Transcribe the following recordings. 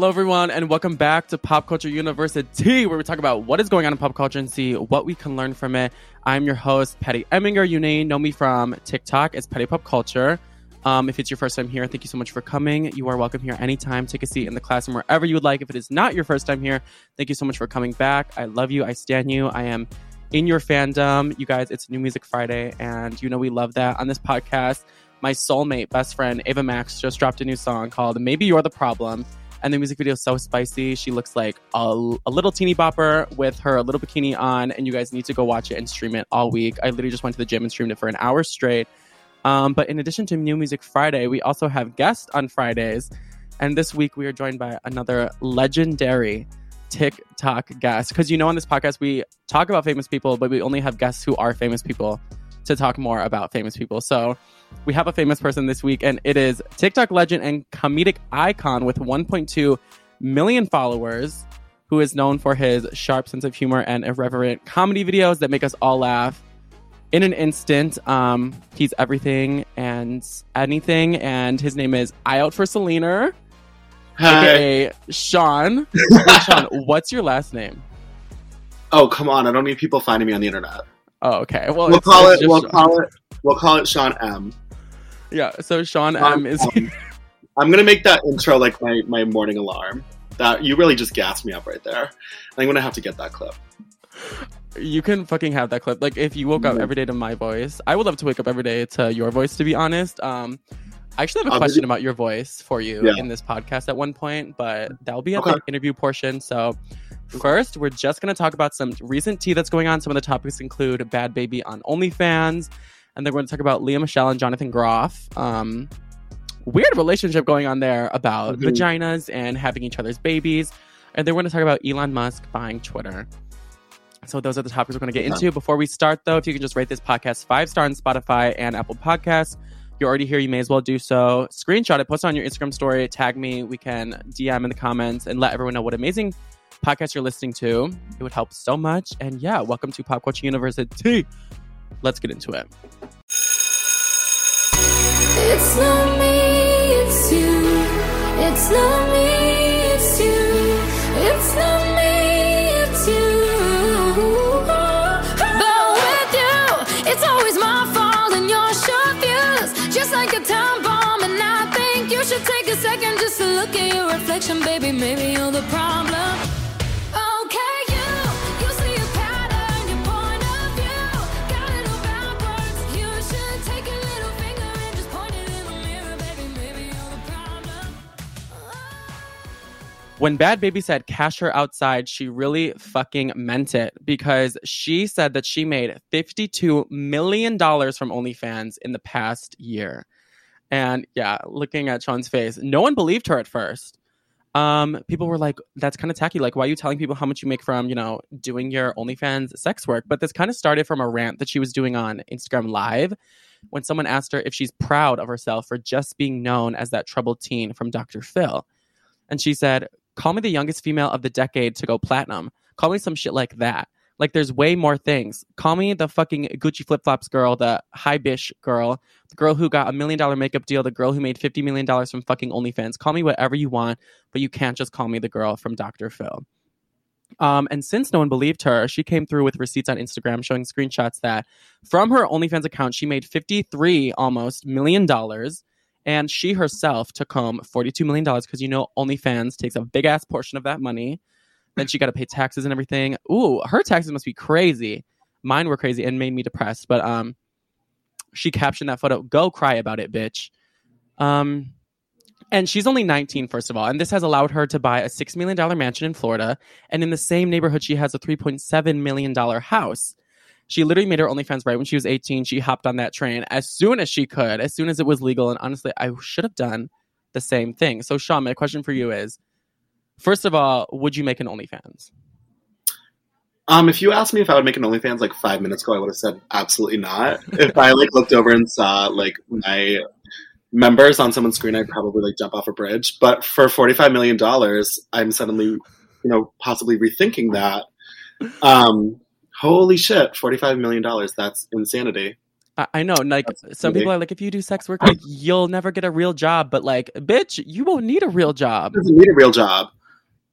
Hello, everyone, and welcome back to Pop Culture University, where we talk about what is going on in pop culture and see what we can learn from it. I'm your host, Patty Eminger. You may know me from TikTok as Patty Pop Culture. Um, if it's your first time here, thank you so much for coming. You are welcome here anytime. Take a seat in the classroom wherever you would like. If it is not your first time here, thank you so much for coming back. I love you. I stand you. I am in your fandom. You guys, it's New Music Friday, and you know we love that on this podcast. My soulmate, best friend, Ava Max, just dropped a new song called Maybe You're the Problem. And the music video is so spicy. She looks like a, a little teeny bopper with her little bikini on. And you guys need to go watch it and stream it all week. I literally just went to the gym and streamed it for an hour straight. Um, but in addition to New Music Friday, we also have guests on Fridays. And this week we are joined by another legendary TikTok guest. Because you know, on this podcast, we talk about famous people, but we only have guests who are famous people to talk more about famous people. So we have a famous person this week, and it is TikTok legend and comedic icon with 1.2 million followers, who is known for his sharp sense of humor and irreverent comedy videos that make us all laugh. In an instant, um, he's everything and anything, and his name is I Out for Selena, Hi. aka Sean. Sean, what's your last name? Oh come on! I don't need people finding me on the internet. Oh, okay. Well, We'll call it. We'll Sean. call it. We'll call it Sean M. Yeah. So Sean M is. I'm gonna make that intro like my my morning alarm. That you really just gassed me up right there. I'm gonna have to get that clip. You can fucking have that clip. Like if you woke up Mhm. every day to my voice, I would love to wake up every day to your voice. To be honest, um, I actually have a question about your voice for you Yeah. in this podcast at one point, but that will be at Okay. the interview portion. So first, we're just gonna talk about some recent tea that's going on. Some of the topics include Bhad Bhabie on OnlyFans, and then we're gonna talk about Lea Michele and Jonathan Groff. Um, weird relationship going on there about Mhm. vaginas and having each other's babies, and then we're gonna talk about Elon Musk buying Twitter. So those are the topics we're going to get into. Before we start, though, if you can just rate this podcast five star on Spotify and Apple Podcasts, you're already here. You may as well do so. Screenshot it, post it on your Instagram story, tag me. We can DM in the comments and let everyone know what amazing podcast you're listening to. It would help so much. And yeah, welcome to Pop Culture University. Let's get into it. It's not me, it's you. It's not me, it's you. It's not me, it's you. But with you, it's always my fault and your short fuse. Just like a time bomb, and I think you should take a second just to look at your reflection, baby. Maybe you're the problem. When Bhad Bhabie said cash her outside, she really fucking meant it because she said that she made $52 million from OnlyFans in the past year. And yeah, looking at Sean's face, no one believed her at first. Um, people were like, that's kind of tacky. Like, why are you telling people how much you make from, you know, doing your OnlyFans sex work? But this kind of started from a rant that she was doing on Instagram Live when someone asked her if she's proud of herself for just being known as that troubled teen from Dr. Phil. And she said, call me the youngest female of the decade to go platinum. Call me some shit like that. Like there's way more things. Call me the fucking Gucci flip flops girl, the high bish girl, the girl who got a million dollar makeup deal, the girl who made fifty million dollars from fucking OnlyFans. Call me whatever you want, but you can't just call me the girl from Dr. Phil. Um, and since no one believed her, she came through with receipts on Instagram showing screenshots that from her OnlyFans account, she made 53 almost million dollars. And she herself took home $42 million because you know OnlyFans takes a big ass portion of that money. Then she got to pay taxes and everything. Ooh, her taxes must be crazy. Mine were crazy and made me depressed. But um, she captioned that photo, "Go cry about it, bitch." Um, and she's only 19, first of all, and this has allowed her to buy a six million dollar mansion in Florida, and in the same neighborhood, she has a 3.7 million dollar house. She literally made her OnlyFans right when she was 18. She hopped on that train as soon as she could, as soon as it was legal. And honestly, I should have done the same thing. So, Sean, my question for you is: First of all, would you make an OnlyFans? Um, if you asked me if I would make an OnlyFans like five minutes ago, I would have said absolutely not. if I like looked over and saw like my members on someone's screen, I'd probably like jump off a bridge. But for forty five million dollars, I'm suddenly, you know, possibly rethinking that. Um, holy shit, forty five million dollars. That's insanity. I, I know, like That's some really- people are like, if you do sex work, like you'll never get a real job. But like, bitch, you won't need a real job. doesn't need a real job.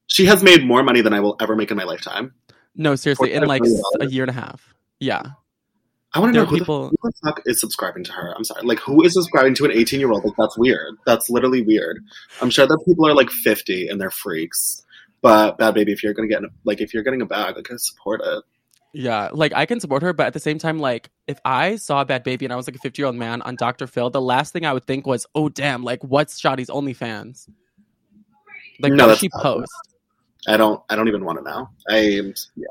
She has made more money than I will ever make in my lifetime. No, seriously, in like million a year and a half. Yeah, I want to know who, people- the, who the fuck is subscribing to her. I'm sorry. Like, who is subscribing to an 18 year old? Like, that's weird. That's literally weird. I'm sure that people are like 50 and they're freaks. But Bhad Bhabie, if you're gonna get like if you're getting a bag, like support it. Yeah. Like I can support her, but at the same time, like if I saw a Bhad Bhabie and I was like a fifty year old man on Dr. Phil, the last thing I would think was, oh damn, like what's Shotty's OnlyFans? Like No, what does she post? I don't. I don't even want to know. I am. Yeah.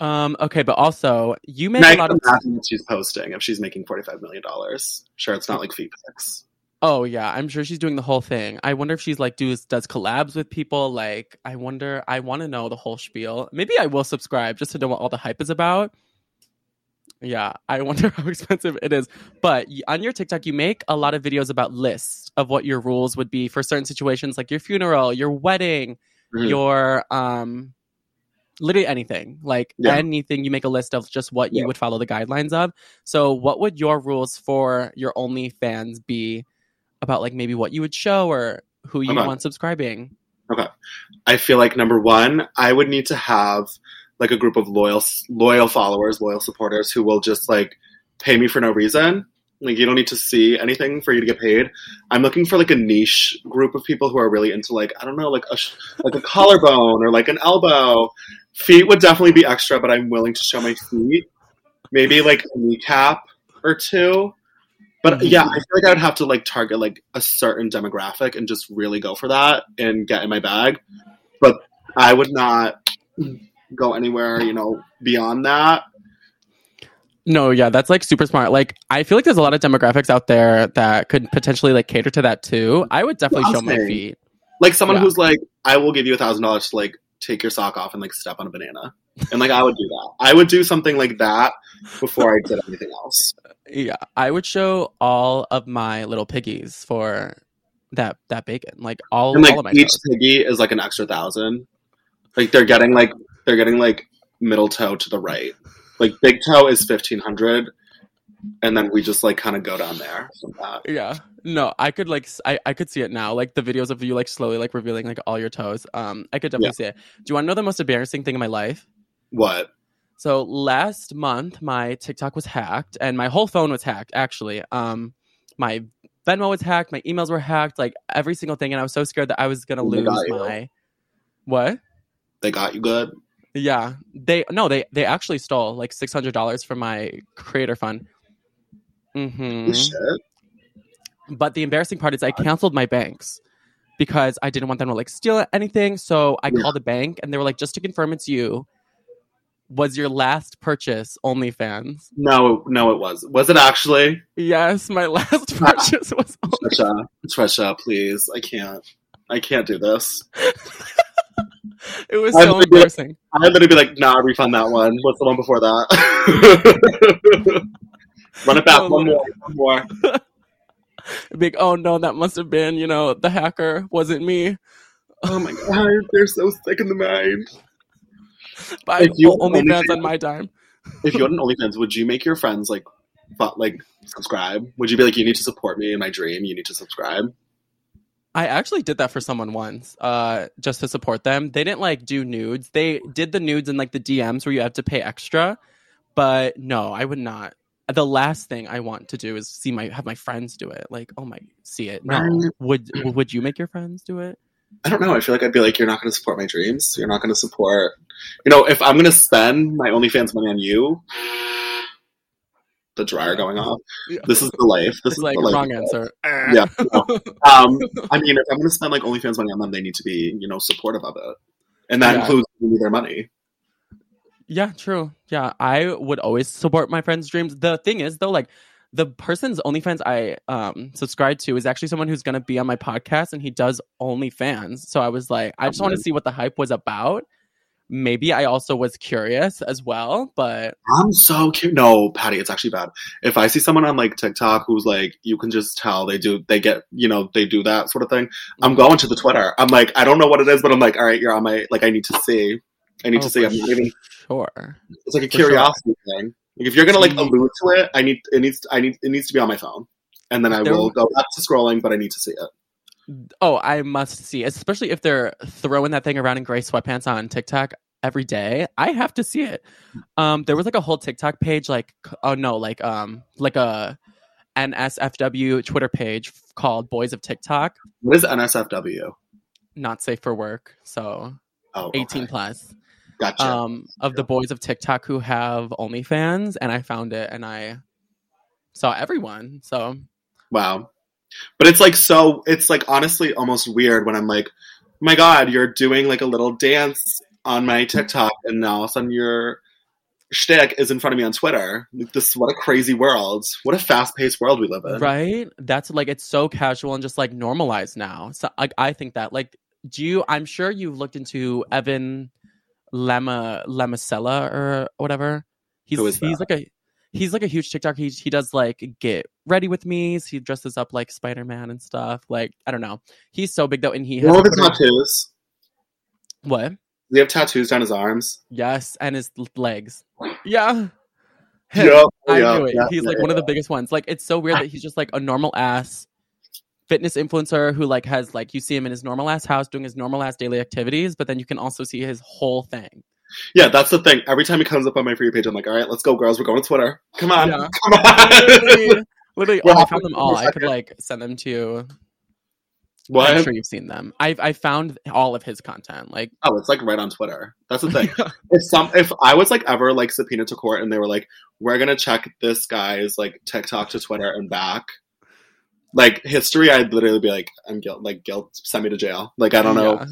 Um. Okay, but also you make a lot of. she's posting if she's making 45 million dollars. Sure, it's not like feet pics. Oh yeah, I'm sure she's doing the whole thing. I wonder if she's like does does collabs with people. Like, I wonder. I want to know the whole spiel. Maybe I will subscribe just to know what all the hype is about. Yeah, I wonder how expensive it is. But on your TikTok, you make a lot of videos about lists of what your rules would be for certain situations, like your funeral, your wedding, Mhm. your um, literally anything. Like Yeah. anything, you make a list of just what you would follow the guidelines of. So, what would your rules for your OnlyFans be about, like maybe what you would show or who you Okay. want subscribing? Okay. I feel like number one, I would need to have like a group of loyal loyal followers, loyal supporters who will just like pay me for no reason. Like you don't need to see anything for you to get paid. I'm looking for like a niche group of people who are really into like I don't know like a like a collarbone or like an elbow. Feet would definitely be extra, but I'm willing to show my feet. Maybe like a kneecap or two. But Mhm. yeah, I feel like I would have to like target like a certain demographic and just really go for that and get in my bag. But I would not go anywhere, you know, beyond that. No, yeah, that's like super smart. Like, I feel like there's a lot of demographics out there that could potentially like cater to that too. I would definitely I'm show my feet. Like someone Yeah. who's like, I will give you a thousand dollars to like take your sock off and like step on a banana. And like I would do that. I would do something like that before I did anything else. Yeah, I would show all of my little piggies for that that bacon. Like all, And all of like my each toes. piggy is like an extra thousand. Like they're getting like they're getting like middle toe to the right. Like big toe is fifteen hundred, and then we just like kind of go down there that. Yeah. No, I could like I, I could see it now. Like the videos of you like slowly like revealing like all your toes. Um I could definitely see it. Do you want to know the most embarrassing thing in my life? What? So last month my TikTok was hacked and my whole phone was hacked actually. Um my Venmo was hacked, my emails were hacked, like every single thing and I was so scared that I was going to Oh lose my What? They got you good. Yeah. They no, they they actually stole like $600 from my creator fund. Mhm. Holy But the embarrassing part is I canceled my banks because I didn't want them to like steal anything. So I Yeah. called the bank and they were like, just to confirm it's you, was your last purchase OnlyFans? No, no, it was. Was it actually? Yes, my last ah. purchase was only- Trisha, Trisha, please. I can't. I can't do this. It was I so embarrassing. I'd literally be like, nah, refund that one. What's the one before that? Run it back. No, one more. One more. Big oh no, that must have been, you know, the hacker wasn't me. Oh my god, they're so sick in the mind. But If you only only fans on my dime. If you had an OnlyFans, would you make your friends like, fu- like subscribe? Would you be like, you need to support me in my dream? You need to subscribe. I actually did that for someone once, uh, just to support them. They didn't like do nudes. They did the nudes in like the DMs where you have to pay extra. But no, I would not. The last thing I want to do is see my have my friends do it. Like, oh my, see it. No, would would you make your friends do it? I don't know. I feel like I'd be like, you're not going to support my dreams. You're not going to support. You know, if I'm going to spend my OnlyFans money on you, the dryer going off. Yeah. This is the life. This It's is like the life. wrong answer. Yeah. no. Um, I mean, if I'm going to spend like OnlyFans money on them, they need to be, you know, supportive of it, and that Yeah. includes their money. Yeah, true. Yeah, I would always support my friends' dreams. The thing is, though, like the person's OnlyFans I um subscribe to is actually someone who's gonna be on my podcast, and he does OnlyFans. So I was like, I just want to see what the hype was about maybe I also was curious as well, but I'm so cute. No, Patty, it's actually bad. If I see someone on like TikTok who's like, you can just tell they do, they get, you know, they do that sort of thing. I'm going to the Twitter. I'm like, I don't know what it is, but I'm like, all right, you're on my, like, I need to see. I need Oh, to see. I'm not even, sure. it's like a for sure. curiosity thing. Like, if you're gonna like allude to it, I need, it needs, I need, it needs to be on my phone, and then I There- will go back to scrolling, but I need to see it. Oh, I must see, especially if they're throwing that thing around in gray sweatpants on TikTok every day. I have to see it. Um, there was like a whole TikTok page, like oh no, like um, like a NSFW Twitter page called Boys of TikTok, What is NSFW? not safe for work, so Oh, eighteen okay. plus. Gotcha. Um, of the boys of TikTok who have OnlyFans, and I found it, and I saw everyone. So Wow. But it's like so it's like honestly almost weird when I'm like, my God, you're doing like a little dance on my TikTok and now all of a sudden your shtick is in front of me on Twitter. Like this what a crazy world. What a fast paced world we live in. Right? That's like it's so casual and just like normalized now. So like I think that like do you I'm sure you've looked into Evan Lema Lemacella or whatever. He's he's like a he's like a huge TikTok. He he does like get ready with me. He dresses up like Spider Man and stuff. Like I don't know. He's so big though, and he has What a are the Twitter- tattoos? what? Does he have tattoos down his arms? Yes, and his legs. Yeah. Him. Yep, I yep, knew it. yep, He's like one of the biggest ones. Like it's so weird that he's just like a normal ass fitness influencer who like has like you see him in his normal ass house doing his normal ass daily activities, but then you can also see his whole thing. Yeah, that's the thing. Every time he comes up on my free page, I'm like, all right, let's go, girls. We're going to Twitter. Come on. Yeah. Come on. literally, literally Well, oh, I found them all. I could like send them to you. what? I'm sure you've seen them. I've I found all of his content. Like Oh, it's like right on Twitter. That's the thing. if some if I was like ever like subpoenaed to court and they were like, we're gonna check this guy's like TikTok to Twitter and back, like history, I'd literally be like, I'm guilt, like guilt, send me to jail. Like I don't know. Yeah.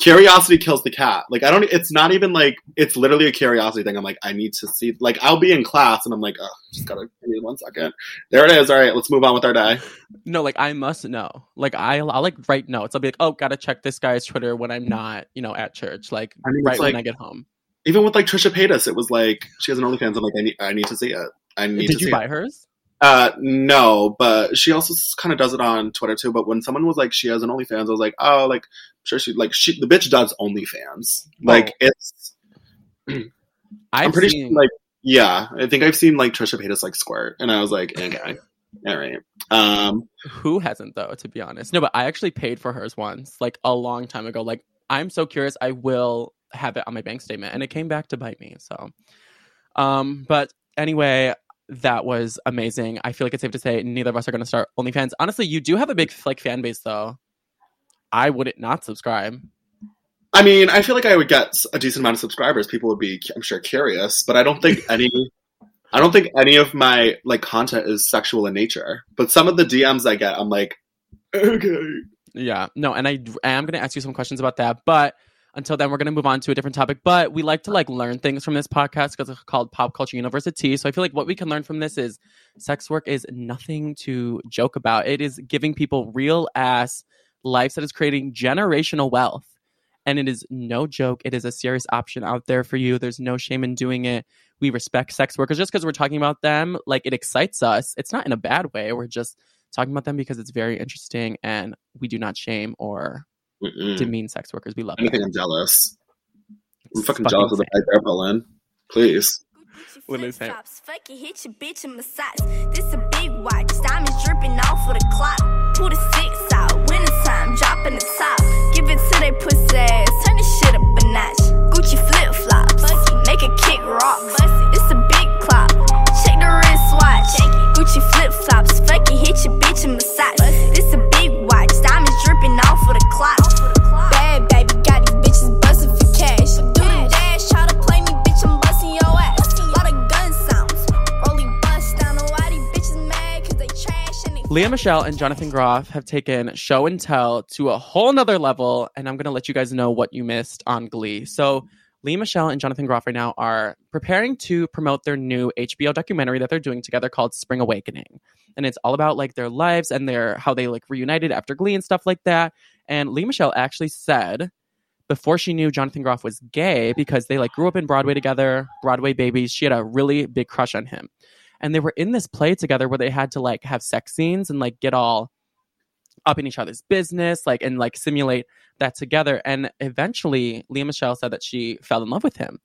Curiosity kills the cat. Like I don't. It's not even like it's literally a curiosity thing. I'm like, I need to see. Like I'll be in class and I'm like, oh, just gotta give me one second. There it is. All right, let's move on with our day. No, like I must know. Like I'll, I'll like write notes. I'll be like, oh, gotta check this guy's Twitter when I'm not, you know, at church. Like I mean, right it's when I get home. even with like Trisha Paytas, it was like she has an OnlyFans. I'm like, I need, I need to see it. I need Did to you see buy it. hers? Uh, no, but she also kind of does it on Twitter too. But when someone was like, she has an OnlyFans, I was like, oh, like sure she like she the bitch does OnlyFans. Like Oh. it's, I'm pretty seen, sure like yeah, I think I've seen like Trisha Paytas like squirt, and I was like, okay, all right. Um, who hasn't though, to be honest. No, but I actually paid for hers once, like a long time ago. Like I'm so curious. I will have it on my bank statement, and it came back to bite me. So, um, but anyway. That was amazing. I feel like it's safe to say neither of us are going to start OnlyFans. Honestly, you do have a big like fan base, though. I wouldn't not subscribe. I mean, I feel like I would get a decent amount of subscribers. People would be, I'm sure, curious, but I don't think any. I don't think any of my like content is sexual in nature, but some of the DMs I get, I'm like, okay. Yeah, no, and I, I am going to ask you some questions about that, but until then, we're going to move on to a different topic. But we like to like learn things from this podcast because it's called Pop Culture University. So I feel like what we can learn from this is sex work is nothing to joke about. It is giving people real ass lives that is creating generational wealth. And it is no joke. It is a serious option out there for you. There's no shame in doing it. We respect sex workers just because we're talking about them. Like it excites us. It's not in a bad way. We're just talking about them because it's very interesting and we do not shame or Mm-mm. demean sex workers. We love Anything, them. I'm jealous. I'm It's fucking jealous of the insane. fight they're pulling. Please. What did I say? Fuck it, hit your bitch in massage. This a big watch, diamonds dripping off of the clock. Pull the six out, winter time, dropping the top. Give it to they pussy ass, turn this shit up a notch. Gucci flip flops, make it kick rocks. This a big clock, check the wrist watch. Gucci flip flops, fuck it, hit your bitch in massage. Lea Michele and Jonathan Groff have taken show and tell to a whole nother level, and I'm going to let you guys know what you missed on Glee. So, Lea Michele and Jonathan Groff right now are preparing to promote their new HBO documentary that they're doing together called Spring Awakening. And it's all about like their lives and their how they like reunited after Glee and stuff like that. And Lea Michele actually said before she knew Jonathan Groff was gay because they like grew up in Broadway together, Broadway babies. She had a really big crush on him. And they were in this play together where they had to like have sex scenes and like get all up in each other's business, like and like simulate that together. And eventually, Lea Michele said that she fell in love with him.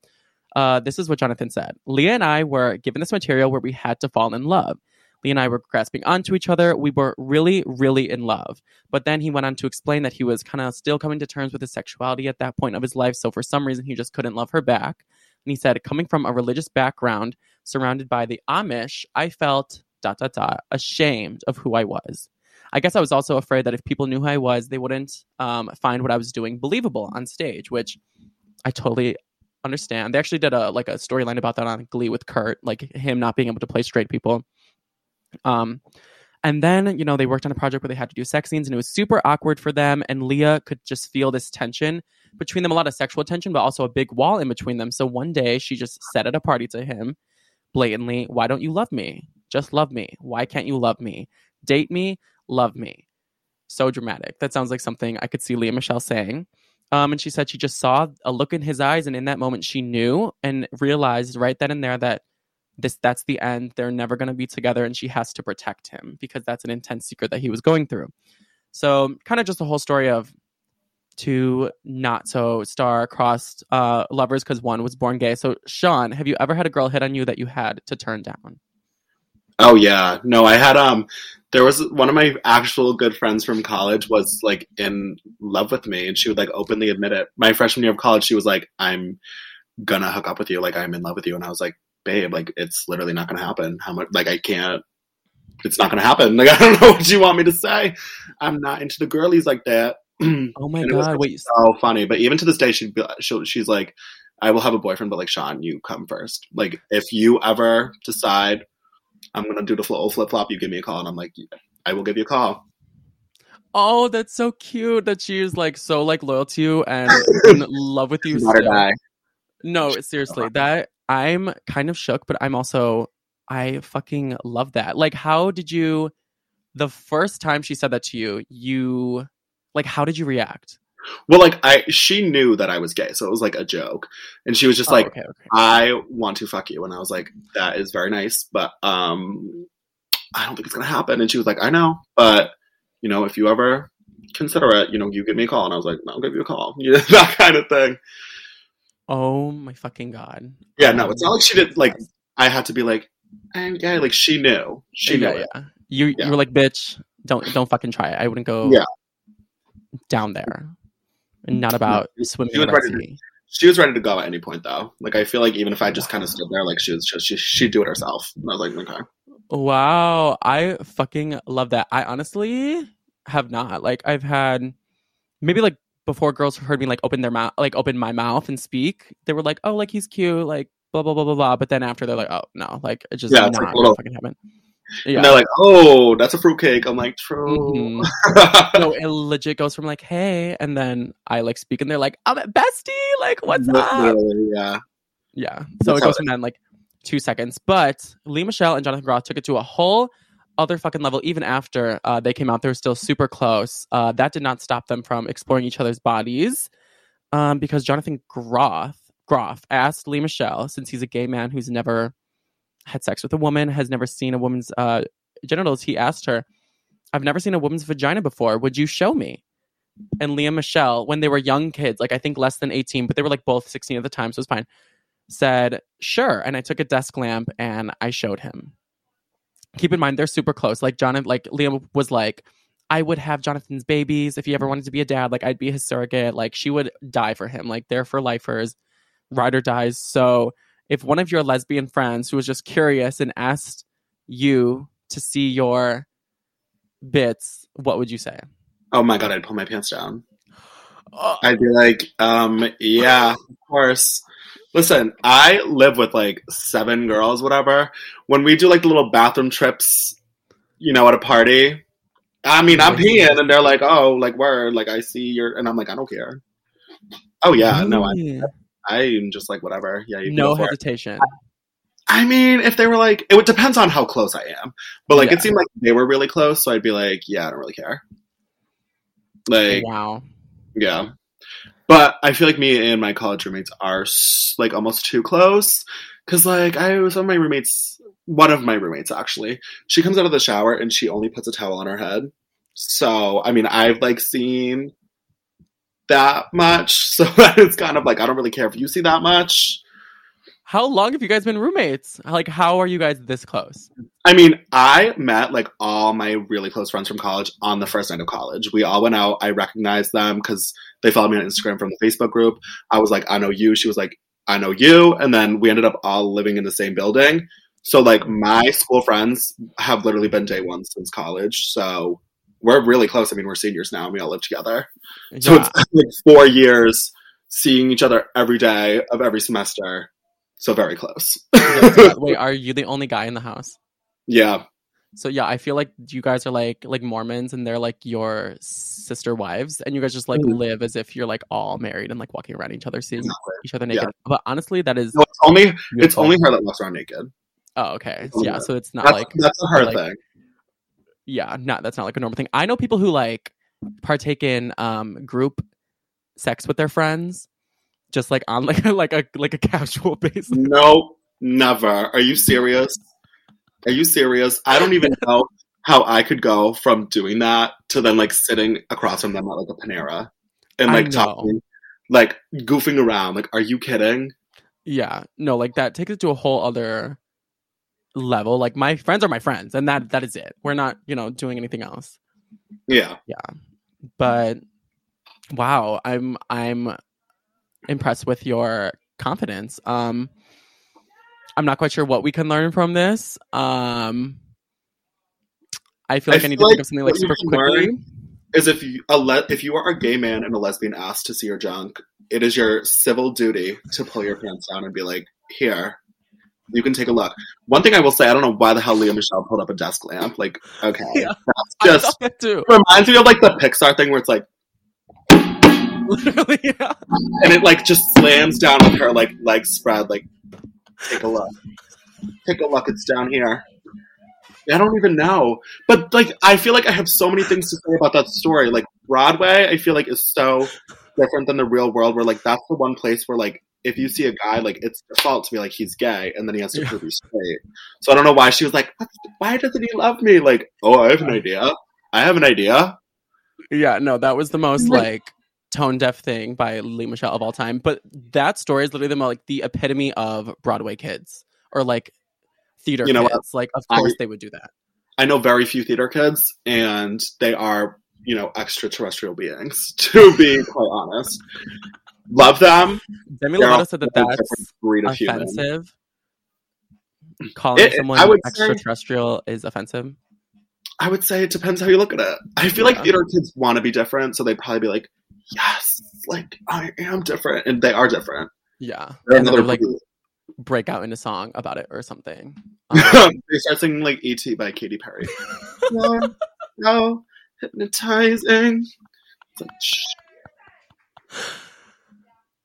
Uh, this is what Jonathan said. Lea and I were given this material where we had to fall in love. Lea and I were grasping onto each other. We were really, really in love. But then he went on to explain that he was kind of still coming to terms with his sexuality at that point of his life. So for some reason, he just couldn't love her back. And he said, coming from a religious background surrounded by the Amish, I felt dot dot dot ashamed of who I was. I guess I was also afraid that if people knew who I was, they wouldn't um, find what I was doing believable on stage, which I totally understand. They actually did a like a storyline about that on Glee with Kurt, like him not being able to play straight people. Um, and then you know they worked on a project where they had to do sex scenes, and it was super awkward for them. And Lea could just feel this tension between them, a lot of sexual tension, but also a big wall in between them. So one day she just said at a party to him, blatantly, "Why don't you love me? Just love me. Why can't you love me? Date me, love me." So dramatic. That sounds like something I could see Lea Michele saying. Um, and she said she just saw a look in his eyes, and in that moment, she knew and realized right then and there that this that's the end. They're never going to be together, and she has to protect him because that's an intense secret that he was going through. So, kind of just a whole story of two not so star-crossed uh, lovers because one was born gay. So, Sean, have you ever had a girl hit on you that you had to turn down? Oh yeah, no, I had um, there was one of my actual good friends from college was like in love with me, and she would like openly admit it. My freshman year of college, she was like, "I'm gonna hook up with you, like I'm in love with you," and I was like, "Babe, like it's literally not gonna happen. How much? Like I can't. It's not gonna happen. Like I don't know what you want me to say. I'm not into the girlies like that." Oh my And was, god! like, Wait, so funny. But even to this day, she'd be, she'll, she's like, I will have a boyfriend, but like Sean, you come first. Like if you ever decide I'm gonna do the flip flop, you give me a call, and I'm like, I will give you a call. oh, that's so cute that she's like so like loyal to you and in love with you. Not still. die. No, seriously, that I'm kind of shook, but I'm also I fucking love that. Like, how did you? The first time she said that to you, you like, how did you react? Well, like I, she knew that I was gay, so it was like a joke, and she was just Oh, like, okay, okay. I want to fuck you, and I was like, that is very nice, but um, I don't think it's gonna happen. And she was like, I know, but you know, if you ever consider it, you know, you give me a call, and I was like, I'll give you a call, you know, that kind of thing. Oh my fucking god. Yeah, no, it's not like she did like. I had to be like, eh, yeah, like she knew, she knew yeah, it. You Yeah. you were like, bitch, don't don't fucking try it. I wouldn't go Yeah. Down there. And not about swimming she was ready to- She was ready to go at any point, though. Like I feel like even if I just kind of stood there, like she was just she, she'd do it herself. And I was like, okay, Wow, I fucking love that. I honestly have not. Like I've had maybe like before girls heard me like open their mouth like open my mouth and speak, they were like, "Oh, like he's cute," like blah blah blah blah blah, but then after they're like, "Oh, no, like it just Yeah, not it's like gonna little- fucking happen." And they're like, oh, that's a fruitcake. I'm like, true. Mhm. no, it legit goes from like, "Hey," and then I like speak and they're like, "I'm a bestie." Like, what's up? Yeah. Yeah. So That's it goes from then like two seconds. But Lee Michelle and Jonathan Groff took it to a whole other fucking level. Even after uh, they came out, they were still super close. Uh, that did not stop them from exploring each other's bodies. Um, because Jonathan Groff Groff asked Lee Michelle, since he's a gay man who's never had sex with a woman, has never seen a woman's uh, genitals, he asked her, I've never seen a woman's vagina before. Would you show me? And Lea Michele, when they were young kids, like I think less than 18, but they were like both 16 at the time, so it was fine, said, sure. And I took a desk lamp and I showed him. Keep in mind, they're super close. Like Jonathan, like Liam was like, I would have Jonathan's babies if he ever wanted to be a dad. Like I'd be his surrogate. Like she would die for him. Like they're for lifers, ride or dies. So if one of your lesbian friends who was just curious and asked you to see your bits, what would you say? Oh my god, I'd pull my pants down. Oh, I'd be like, um, yeah, of course. Listen, I live with like seven girls, whatever. When we do like the little bathroom trips, you know, at a party, I mean, I'm peeing, and they're like, "Oh, like where? Like I see your," and I'm like, "I don't care." Oh yeah, no, I? I'm just like whatever. Yeah, you can no go for it. hesitation. I mean, if they were like, it depends on how close I am. But like, Yeah. it seemed like they were really close, so I'd be like, yeah, I don't really care. Like, wow. yeah. But I feel like me and my college roommates are like almost too close. Cause like I was of my roommates, one of my roommates actually, she comes out of the shower and she only puts a towel on her head. So I mean, I've like seen that much. So it's kind of like I don't really care if you see that much. How long have you guys been roommates? Like, how are you guys this close? I mean, I met like all my really close friends from college on the first night of college. We all went out. I recognized them because they followed me on Instagram from the Facebook group. I was like, I know you. She was like, I know you. And then we ended up all living in the same building. So like my school friends have literally been day one since college. So we're really close. I mean, we're seniors now and we all live together. Yeah. So Yeah. it's like four years seeing each other every day of every semester. So very close. Yeah, Wait, are you the only guy in the house? yeah. So yeah, I feel like you guys are like like Mormons and they're like your sister wives and you guys just like Mhm. live as if you're like all married and like walking around each other seeing Exactly. each other Yeah. naked. But honestly, that is No, it's only it's only her that walks around naked. Oh, okay. yeah, so it's not That's, like that's a her like- thing. Yeah, not that's not like a normal thing. I know people who like partake in um group sex with their friends just like on like a like a like a casual basis. No, never. Are you serious? Are you serious? I don't even know how I could go from doing that to then like sitting across from them at like a Panera and like talking, like goofing around. Like, are you kidding? Yeah. No, like that takes it to a whole other level. Like my friends are my friends and that that is it. We're not, you know, doing anything else. Yeah. Yeah. But wow, I'm I'm impressed with your confidence. Um I'm not quite sure what we can learn from this. Um I feel like I, need feel to think like of something like super quickly. Is if you a le- if you are a gay man and a lesbian asked to see your junk, it is your civil duty to pull your pants down and be like, "Here, you can take a look." One thing I will say, I don't know why the hell Lea Michele pulled up a desk lamp. Like, okay, Yeah. that's just that too. reminds me of like the Pixar thing where it's like, Literally, yeah. and it like just slams down with her like legs spread. Like, take a look, take a look. It's down here. I don't even know, but like I feel like I have so many things to say about that story. Like Broadway, I feel like is so different than the real world. Where like that's the one place where like if you see a guy, like it's default to be like he's gay, and then he has to Yeah. prove he's straight. So I don't know why she was like, why doesn't he love me? Like, oh, I have an idea. I have an idea. Yeah, no, that was the most Like- like tone deaf thing by Lee Michelle of all time. But that story is literally the mo- like the epitome of Broadway kids or like theater You know what? Like, of I- course they would do that. I know very few theater kids, and they are, you know, extraterrestrial beings. To be quite honest, love them. Demi Lovato said that that's different breed of human. offensive. Calling It- someone I would say- extraterrestrial is offensive. I would say it depends how you look at it. I feel like theater kids want to be different, so they'd probably be like, "Yes, like I am different," and they are different. Yeah, They're and another they like break out into song about it or something. Um, they start singing like "E.T." by Katy Perry. no, no, hypnotizing. It's like, shh.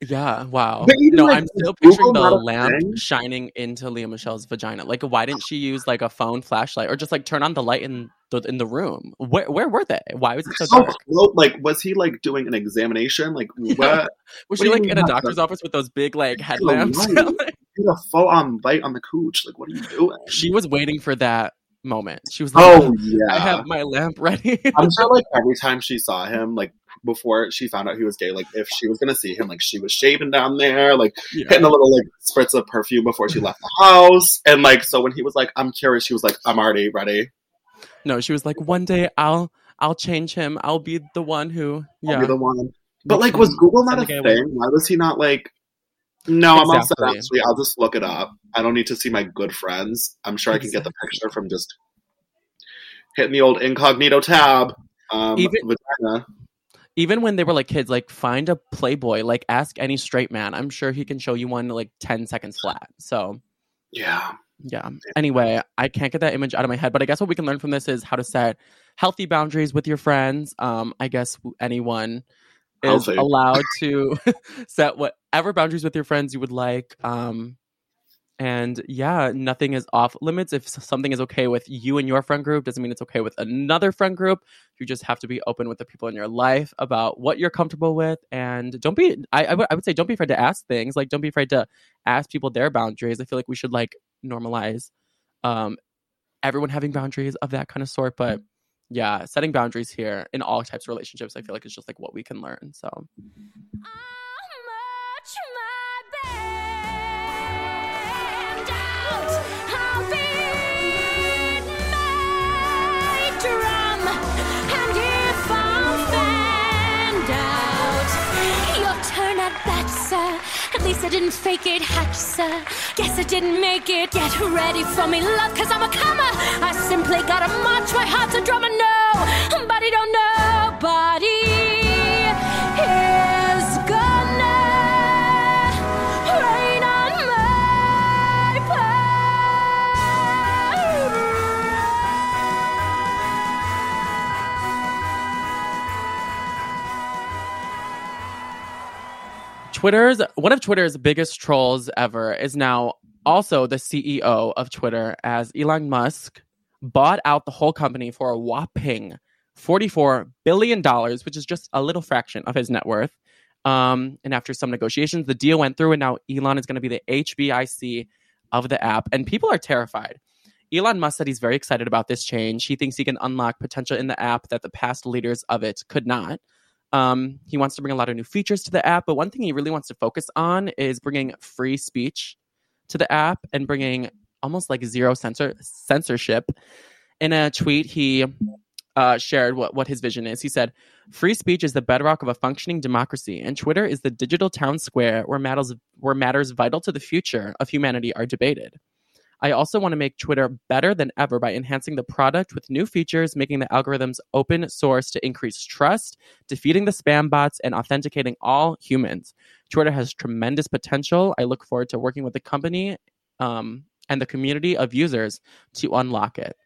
Yeah, wow. Even, No, like, I'm still picturing the lamp thing? shining into Lea Michele's vagina. Like, why didn't she use like a phone flashlight or just like turn on the light in the in the room? Where where were they? Why was it so So dark? close. Like, was he like doing an examination? Like, what? Was What she like in a doctor's office with those big like headlamps? You a full on light on the cooch. Like, what are you doing? she was waiting for that moment. She was like, Oh yeah. I have my lamp ready. I'm sure like every time she saw him, like before she found out he was gay, like if she was gonna see him, like she was shaving down there, like Yeah. hitting a little like spritz of perfume before she left the house. And like so when he was like, I'm curious, she was like, I'm already ready. No, she was like, one day I'll I'll change him. I'll be the one who I'll yeah. be the one. But like was Google not a Send the gay thing? Why was he not like no, I'm all set Exactly. actually. I'll just look it up. I don't need to see my good friends. I'm sure I can get the picture from just hitting the old incognito tab. Um, Even- vagina. even when they were like kids, like find a playboy, like ask any straight man. I'm sure he can show you one like 10 seconds flat. So Yeah. yeah. Anyway, I can't get that image out of my head, but I guess what we can learn from this is how to set healthy boundaries with your friends. Um, I guess anyone is Healthy. allowed to set whatever boundaries with your friends you would like. Um, and yeah, nothing is off limits. If something is okay with you and your friend group, doesn't mean it's okay with another friend group. You just have to be open with the people in your life about what you're comfortable with, and don't be. I I would would say don't be afraid to ask things. Like don't be afraid to ask people their boundaries. I feel like we should like normalize, um, everyone having boundaries of that kind of sort. But yeah, setting boundaries here in all types of relationships, I feel like is just like what we can learn. So I'll least I didn't fake it, hatch. Guess I didn't make it. Get ready for me, love, cause I'm a comer. I simply gotta march, my heart's a drummer. No, body don't know, body Twitter's one of Twitter's biggest trolls ever is now also the CEO of Twitter, as Elon Musk bought out the whole company for a whopping $44 billion, which is just a little fraction of his net worth. Um, and after some negotiations, the deal went through, and now Elon is going to be the HBIC of the app. And people are terrified. Elon Musk said he's very excited about this change. He thinks he can unlock potential in the app that the past leaders of it could not. Um, he wants to bring a lot of new features to the app, but one thing he really wants to focus on is bringing free speech to the app and bringing almost like zero censor censorship. In a tweet, he uh, shared what, what his vision is. He said, Free speech is the bedrock of a functioning democracy, and Twitter is the digital town square where matters, where matters vital to the future of humanity are debated. I also want to make Twitter better than ever by enhancing the product with new features, making the algorithms open source to increase trust, defeating the spam bots, and authenticating all humans. Twitter has tremendous potential. I look forward to working with the company um, and the community of users to unlock it.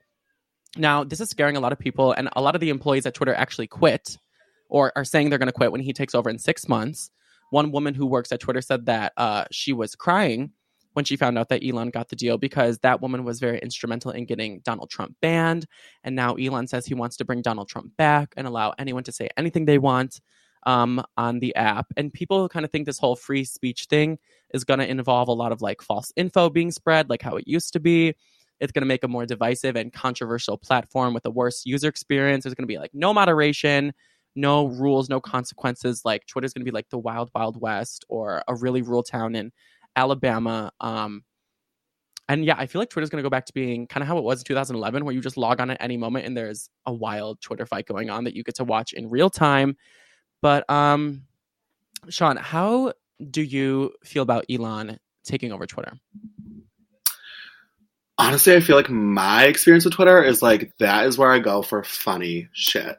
Now, this is scaring a lot of people, and a lot of the employees at Twitter actually quit or are saying they're going to quit when he takes over in six months. One woman who works at Twitter said that uh, she was crying when she found out that Elon got the deal because that woman was very instrumental in getting Donald Trump banned. And now Elon says he wants to bring Donald Trump back and allow anyone to say anything they want um, on the app. And people kind of think this whole free speech thing is going to involve a lot of like false info being spread, like how it used to be. It's going to make a more divisive and controversial platform with a worse user experience. There's going to be like no moderation, no rules, no consequences. Like Twitter's going to be like the wild, wild west or a really rural town in Alabama. Um, and yeah, I feel like Twitter's going to go back to being kind of how it was in 2011, where you just log on at any moment and there's a wild Twitter fight going on that you get to watch in real time. But um, Sean, how do you feel about Elon taking over Twitter? Honestly, I feel like my experience with Twitter is like that is where I go for funny shit.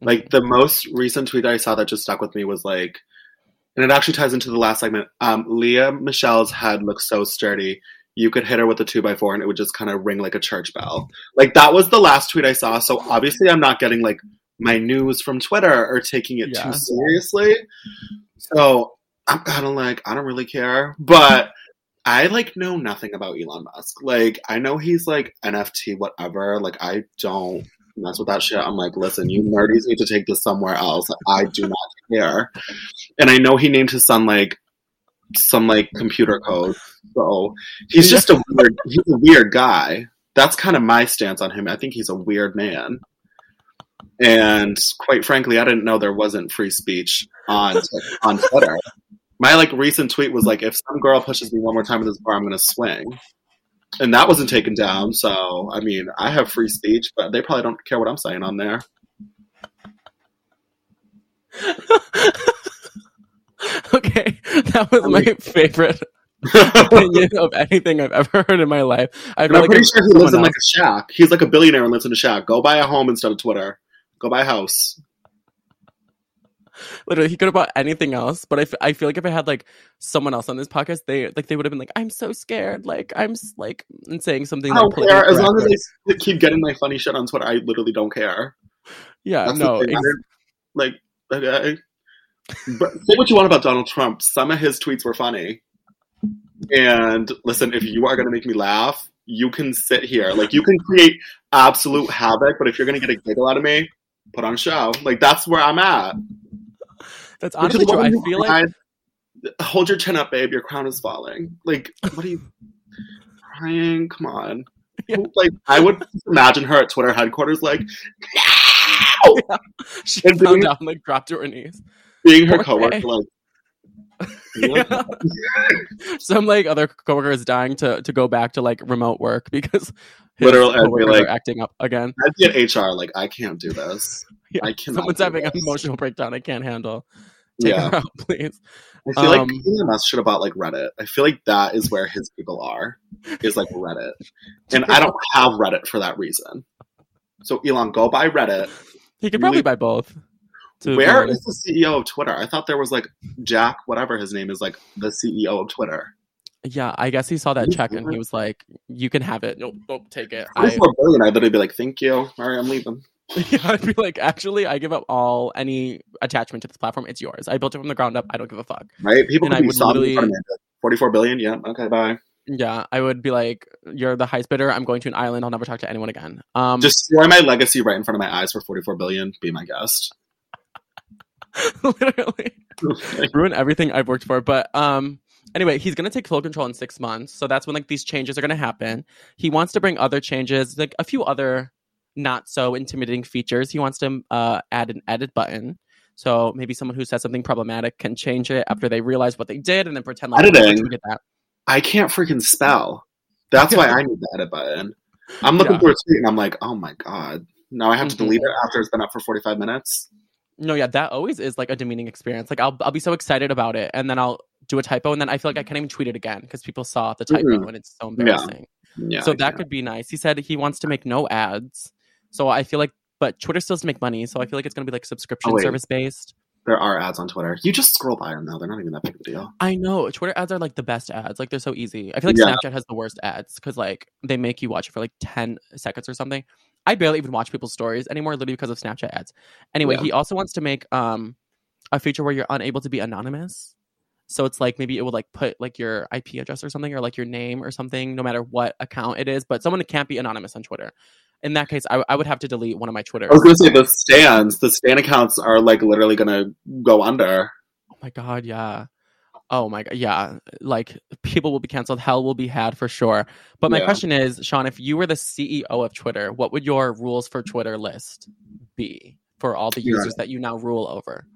Like the most recent tweet that I saw that just stuck with me was like, and it actually ties into the last segment. Um, Lea Michele's head looks so sturdy. You could hit her with a two by four and it would just kind of ring like a church bell. Like that was the last tweet I saw. So obviously I'm not getting like my news from Twitter or taking it Yeah. too seriously. So I'm kind of like, I don't really care. But I like know nothing about Elon Musk. Like I know he's like NFT whatever. Like I don't mess with that shit. I'm like, listen, you nerdies need to take this somewhere else. I do not care. And I know he named his son like some like computer code. So he's just a weird he's a weird guy. That's kind of my stance on him. I think he's a weird man. And quite frankly, I didn't know there wasn't free speech on on Twitter. My like recent tweet was like, if some girl pushes me one more time in this bar, I'm gonna swing. And that wasn't taken down. So I mean, I have free speech, but they probably don't care what I'm saying on there. okay, that was my favorite opinion of anything I've ever heard in my life. I I'm like pretty sure he lives in like a shack. He's like a billionaire and lives in a shack. Go buy a home instead of Twitter. Go buy a house. literally he could have bought anything else but I, f- I feel like if i had like someone else on this podcast they like they would have been like i'm so scared like i'm like and saying something I like don't care. As long as they keep getting my funny shit on Twitter, I literally don't care. yeah That's no ex- like, okay. But say what you want about Donald Trump. Some of his tweets were funny. And listen, if you are going to make me laugh, you can sit here. Like, you can create absolute havoc, but if you're going to get a giggle out of me, put on a show. Like, that's where I'm at. That's honestly true. I feel like Hold your chin up, babe. Your crown is falling. Like, what are you crying? Come on. Yeah. Like, I would imagine her at Twitter headquarters, like, no! she And doing- out and like dropped to her knees. being her Poor coworker, like, Yeah. Some like other coworker is dying to to go back to like remote work because Literal, I'd be like- acting up again. I'd be at HR, like, I can't do this. Yeah. I cannot. Someone's having an emotional breakdown. I can't handle. Take Yeah. out, please. I feel like Um, Elon Musk should have bought like Reddit. I feel like that is where his people are, is like Reddit. And I don't have Reddit for that reason. So Elon, go buy Reddit. He could probably Really- buy both. Where is the CEO of Twitter? I thought there was like Jack, whatever his name is, like the CEO of Twitter. Yeah, I guess he saw that check and he was like, "You can have it. Nope, nope, take it." I, billion. I'd literally be like, "Thank you. All right, I'm leaving." yeah, I'd be like, "Actually, I give up all any attachment to this platform. It's yours. I built it from the ground up. I don't give a fuck." Right? People And I be would literally- front of me. Forty-four billion. Yeah. Okay. Bye. Yeah, I would be like, "You're the highest bidder. I'm going to an island. I'll never talk to anyone again." Um, Destroy my legacy right in front of my eyes for forty-four billion. Be my guest. literally ruin everything I've worked for. But um, anyway, he's gonna take full control in six months, so that's when like these changes are gonna happen. He wants to bring other changes, like a few other not so intimidating features. He wants to uh, add an edit button. So maybe someone who says something problematic can change it after they realize what they did and then pretend like Editing. "Oh, we did that. I can't freaking spell. That's why I need the edit button. I'm looking Yeah. through a tweet and I'm like, oh my god. Now I have to Mhm. delete it after it's been up for 45 minutes. No, yeah, that always is like a demeaning experience. Like I'll I'll be so excited about it, and then I'll do a typo, and then I feel like I can't even tweet it again because people saw the typo, Mhm. and it's so embarrassing. Yeah. so I that could be nice. He said he wants to make no ads. So I feel like, but Twitter still has to make money. So I feel like it's going to be like subscription Oh, service based. there are ads on Twitter. You just scroll by them now. They're not even that big of a deal. I know Twitter ads are like the best ads. Like they're so easy. I feel like Yeah. Snapchat has the worst ads because like they make you watch it for like 10 seconds or something. I barely even watch people's stories anymore, literally because of Snapchat ads. Anyway, Yeah. he also wants to make um a feature where you're unable to be anonymous. So it's like maybe it would like put like your IP address or something or like your name or something, no matter what account it is. But someone can't be anonymous on Twitter. In that case, I, I would have to delete one of my Twitter. I was gonna say the stands, the stand accounts are like literally gonna go under. Oh my god, yeah. Oh my god, yeah. Like people will be canceled, hell will be had for sure. But my Yeah. question is, Sean, if you were the CEO of Twitter, what would your rules for Twitter list be for all the Yeah. users that you now rule over?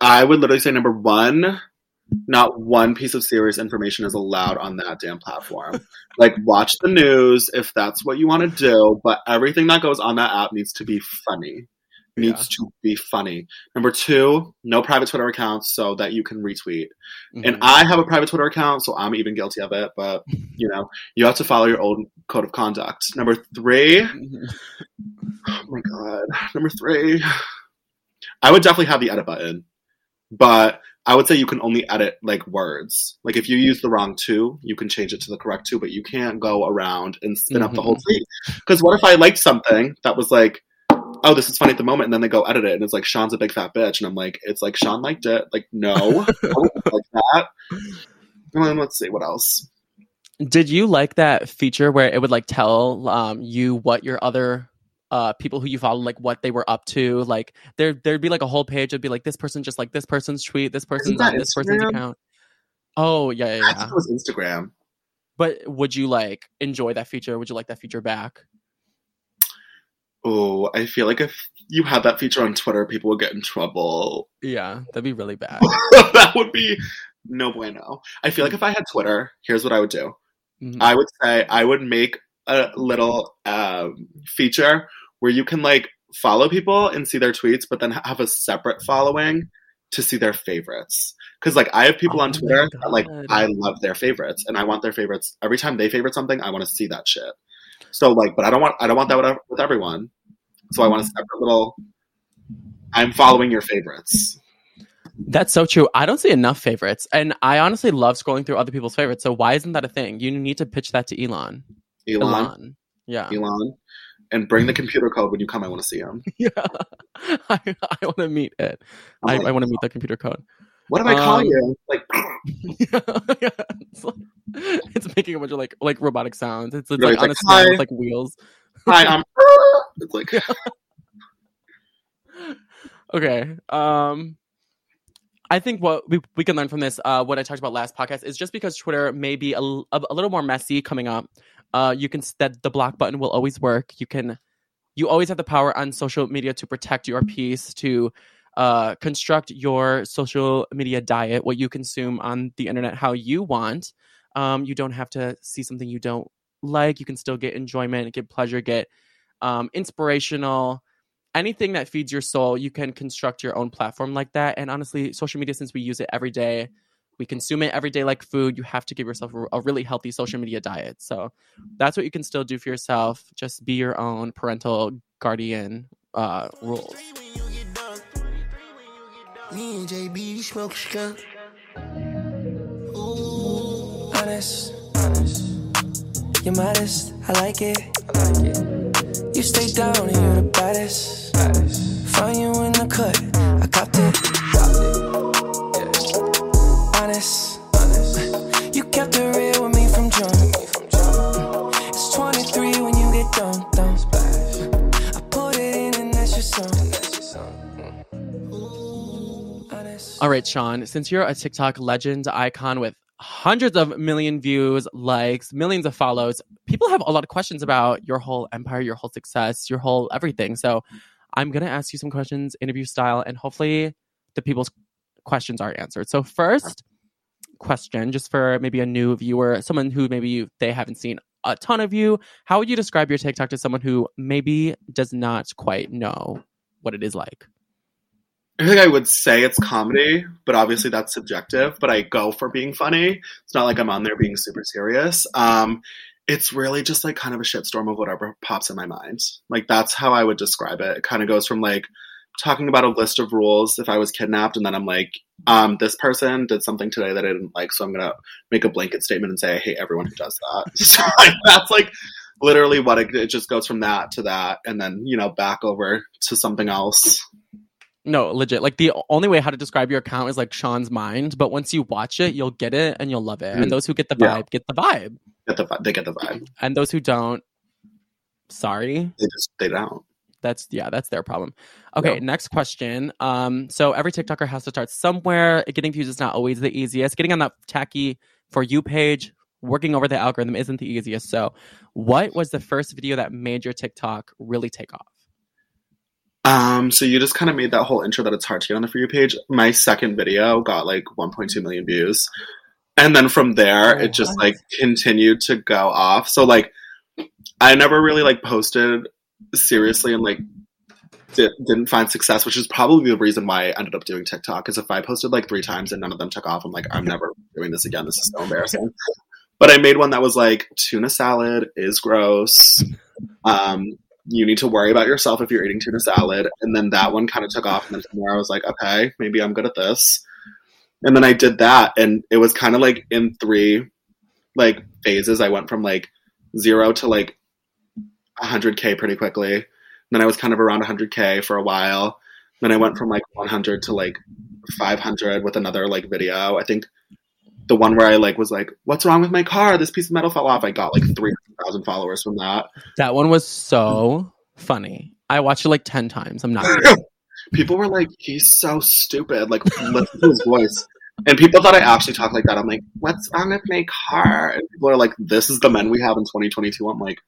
I would literally say number one, not one piece of serious information is allowed on that damn platform. like watch the news if that's what you want to do, but everything that goes on that app needs to be funny. Needs to be funny. Number two, no private Twitter accounts so that you can retweet. And Mhm. I have a private Twitter account, so I'm even guilty of it. But you know, you have to follow your own code of conduct. Number three, Mhm. oh my god, number three, I would definitely have the edit button, but I would say you can only edit like words. Like if you use the wrong two, you can change it to the correct two, but you can't go around and spin up the whole tweet. Because what if I liked something that was like, oh, this is funny at the moment, and then they go edit it, and it's like Sean's a big fat bitch, and I'm like, it's like Sean liked it. Like no, like that. And then let's see what else. Did you like that feature where it would like tell um, you what your other uh, people who you follow like what they were up to? Like there there'd be like a whole page. It'd be like this person just like this person's tweet, this person's on this person's account. Oh yeah, yeah, I yeah. think it was Instagram. But would you like enjoy that feature? Would you like that feature back? Oh, I feel like if you had that feature on Twitter, people would get in trouble. Yeah, that'd be really bad. that would be no bueno. I feel like if I had Twitter, here's what I would do. Mhm. I would say I would make a little um, feature where you can like follow people and see their tweets, but then have a separate following to see their favorites. Because like I have people Oh on my Twitter that like I love their favorites, and I want their favorites every time they favorite something. I want to see that shit. So like, but I don't want I don't want that with, with everyone. So I want a mm-hmm. separate little. I'm following your favorites. That's so true. I don't see enough favorites, and I honestly love scrolling through other people's favorites. So why isn't that a thing? You need to pitch that to Elon. Elon, Yeah. Elon, and bring the computer code when you come. I want to see him. Yeah. I, I want to meet it. I, I want to meet the computer code. What do I call Um, you? Like, it's, like, it's making a bunch of like like robotic sounds. It's, it's like on a stand with like wheels. hi, I'm. It's like, Okay. Um I think what we, we can learn from this, uh, what I talked about last podcast, is just because Twitter may be a a little more messy coming up, uh, you can that the block button will always work. You can, you always have the power on social media to protect your peace, to uh, construct your social media diet, what you consume on the internet, how you want. Um, you don't have to see something you don't like. You can still get enjoyment, get pleasure, get um, inspirational anything that feeds your soul, you can construct your own platform like that. And honestly, social media, since we use it every day, we consume it every day like food. You have to give yourself a, really healthy social media diet. So that's what you can still do for yourself. Just be your own parental guardian uh, rules. Me and JB smoke skunk. Ooh, honest, honest. You're modest, I like it. I like it. You stay down and you're the baddest. Find you in the cut, All right, Sean, since you're a TikTok legend icon with hundreds of million views, likes, millions of follows, people have a lot of questions about your whole empire, your whole success, your whole everything. So I'm going to ask you some questions, interview style, and hopefully the people's questions are answered. So, first question, just for maybe a new viewer, someone who maybe you, they haven't seen a ton of you, how would you describe your TikTok to someone who maybe does not quite know what it is like? I think I would say it's comedy, but obviously that's subjective. But I go for being funny. It's not like I'm on there being super serious. Um, it's really just like kind of a shitstorm of whatever pops in my mind. Like that's how I would describe it. It kind of goes from like talking about a list of rules if I was kidnapped, and then I'm like, um, this person did something today that I didn't like, so I'm gonna make a blanket statement and say I hate everyone who does that. so like, that's like literally what it, it just goes from that to that, and then you know back over to something else. No, legit. Like the only way how to describe your account is like Sean's mind, but once you watch it, you'll get it and you'll love it. And Mm. those who get the Yeah. vibe get the vibe, Get the vi- they get the vibe. and those who don't, sorry, They just they don't. that's yeah, that's their problem. Okay, Yeah. next question. Um, so every TikToker has to start somewhere. Getting views is not always the easiest. Getting on that tacky for you page, working over the algorithm isn't the easiest. So, what was the first video that made your TikTok really take off? Um, so you just kind of made that whole intro that it's hard to get on the for you page. My second video got like 1.2 million views, and then from there Oh, it just like continued to go off. So like, I never really like posted seriously and like di- didn't find success, which is probably the reason why I ended up doing TikTok. Because if I posted like three times and none of them took off, I'm like, I'm never doing this again. This is so embarrassing. But I made one that was like tuna salad is gross. Um, you need to worry about yourself if you're eating tuna salad. And then that one kind of took off. And then from there, I was like, okay, maybe I'm good at this. And then I did that. And it was kind of like in three like phases. I went from like zero to like 100K pretty quickly. Then I was kind of around 100K for a while. Then I went from like 100 to like 500 with another like video. I think the one where I like was like, "What's wrong with my car? This piece of metal fell off." I got like 300,000 followers from that. That one was so funny. I watched it like ten times. I'm not. people were like, "He's so stupid." Like, listen to his voice. And people thought I actually talked like that. I'm like, "What's wrong with my car?" And people are like, "This is the men we have in 2022." I'm like,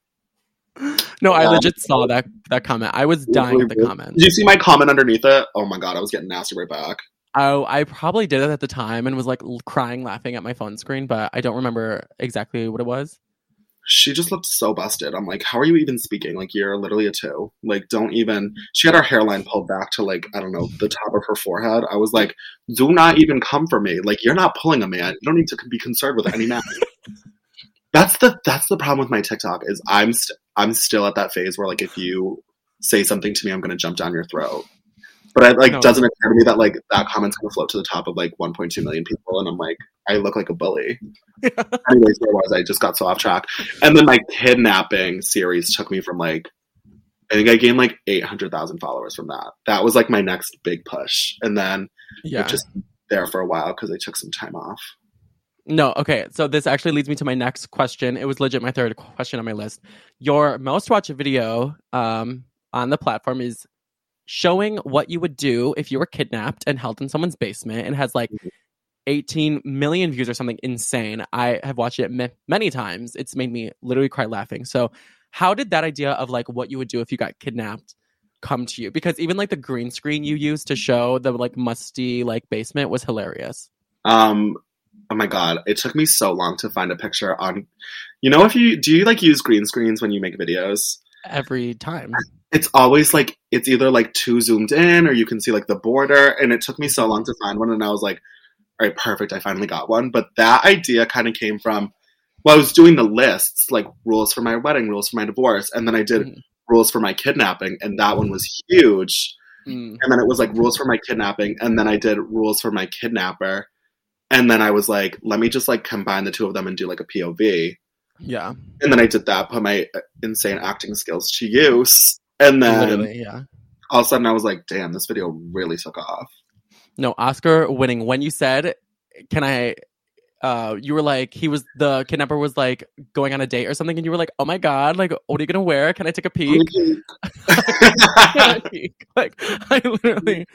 No, I Um, legit saw that that comment. I was dying at the comments. "Did you see my comment underneath it?" Oh my god, I was getting nasty right back. Oh, I probably did it at the time and was like crying, laughing at my phone screen, but I don't remember exactly what it was. She just looked so busted. I'm like, "How are you even speaking? Like, you're literally a two. Like, don't even." She had her hairline pulled back to like I don't know the top of her forehead. I was like, "Do not even come for me. Like, you're not pulling a man. You don't need to be concerned with any man." that's the that's the problem with my TikTok is I'm st- I'm still at that phase where like if you say something to me, I'm gonna jump down your throat. But it like No. doesn't occur to me that like that comment's gonna float to the top of like 1.2 million people, and I'm like, I look like a bully. Anyways, where was I? Just got so off track. And then my kidnapping series took me from like I think I gained like 800,000 followers from that. That was like my next big push, and then Yeah. just there for a while because I took some time off. No, okay. So this actually leads me to my next question. It was legit my third question on my list. Your most watched video um, on the platform is showing what you would do if you were kidnapped and held in someone's basement and has like 18 million views or something insane. I have watched it ma- many times. It's made me literally cry laughing. So, how did that idea of like what you would do if you got kidnapped come to you? Because even like the green screen you used to show the like musty like basement was hilarious. Um, oh my god, it took me so long to find a picture on. You know, if you do you like use green screens when you make videos? Every time. It's always like it's either like too zoomed in or you can see like the border, and it took me so long to find one, and I was like, all right, perfect, I finally got one. But that idea kind of came from. Well, I was doing the lists, like rules for my wedding, rules for my divorce, and then I did Mhm. rules for my kidnapping, and that one was huge. Mm. and then it was like rules for my kidnapping and then i did rules for my kidnapper and then i was like let me just like combine the two of them and do like a pov Yeah. and then i did that put my uh, insane acting skills to use and then Literally, yeah. all of a sudden i was like damn this video really took off No, Oscar winning. When you said, "Can I?" Uh, you were like, he was the kidnapper was like going on a date or something, and you were like, "Oh my god! Like, what are you gonna wear? Can I take a peek?" I peek? like, I literally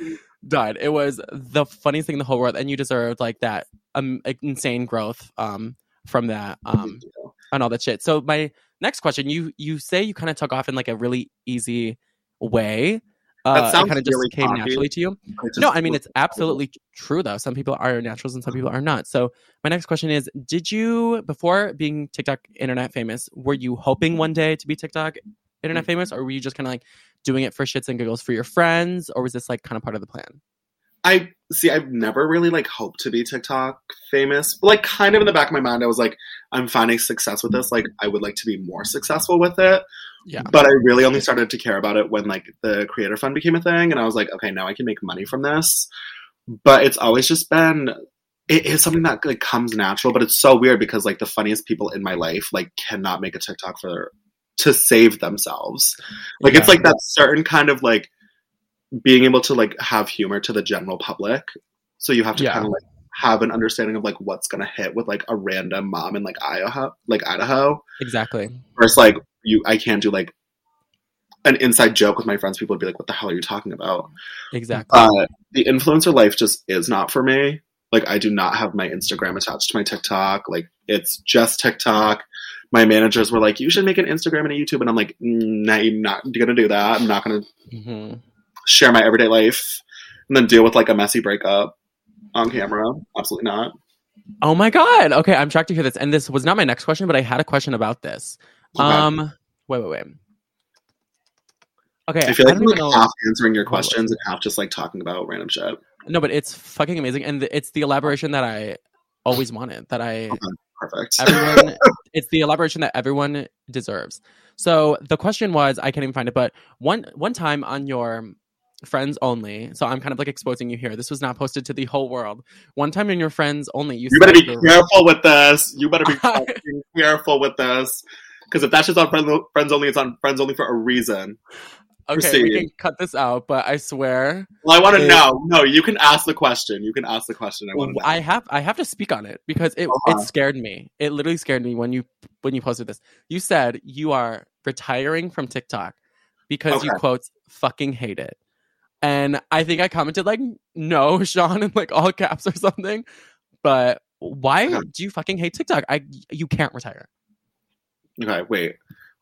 died. It was the funniest thing in the whole world, and you deserved like that um insane growth um from that um and all that shit. So my next question, you you say you kind of took off in like a really easy way. Uh, That it sounds kind of just really came cocky. naturally to you. No, I mean it's absolutely true though. Some people are naturals and some people are not. So my next question is: Did you, before being TikTok internet famous, were you hoping one day to be TikTok internet famous, or were you just kind of like doing it for shits and giggles for your friends, or was this like kind of part of the plan? I see. I've never really like hoped to be TikTok famous, but like kind of in the back of my mind, I was like, I'm finding success with this. Like, I would like to be more successful with it. Yeah. But I really only started to care about it when like the creator fund became a thing, and I was like, okay, now I can make money from this. But it's always just been. It is something that like comes natural, but it's so weird because like the funniest people in my life like cannot make a TikTok for to save themselves. Like it's like that certain kind of like being able to like have humor to the general public. So you have to Yeah. kind of like have an understanding of like what's gonna hit with like a random mom in like Idaho, like Idaho, Exactly. versus like you. I can't do like an inside joke with my friends. People would be like, "What the hell are you talking about?" Exactly. Uh, the influencer life just is not for me. Like I do not have my Instagram attached to my TikTok. Like it's just TikTok. My managers were like, "You should make an Instagram and a YouTube," and I'm like, "Nah, I'm not gonna do that. I'm not gonna hmm share my everyday life and then deal with like a messy breakup on camera. Absolutely not. Oh my god. Okay, I'm shocked to hear this. And this was not my next question, but I had a question about this. Okay. Um, wait, wait, wait. Okay, I feel like don't I'm like know- half answering your questions and half just like talking about random shit. No, but it's fucking amazing, and it's the elaboration that I always wanted. That I Perfect. everyone, it's the elaboration that everyone deserves. So the question was, I can't even find it, but one one time on your friends only. So I'm kind of like exposing you here. This was not posted to the whole world. One time in your friends only, you, you better be the- careful with this. You better be careful with this. Because if that's just on friends, friends only, it's on friends only for a reason. Okay, we proceed. can cut this out, but I swear Well, I want to It- know. No, you can ask the question. You can ask the question. I want to know. I have I have to speak on it because it Uh-huh. it scared me. It literally scared me when you when you posted this. You said you are retiring from TikTok because you Okay. quotes fucking hate it. And I think I commented like no, Sean in like all caps or something. But why do you fucking hate TikTok? I you can't retire. Okay, wait.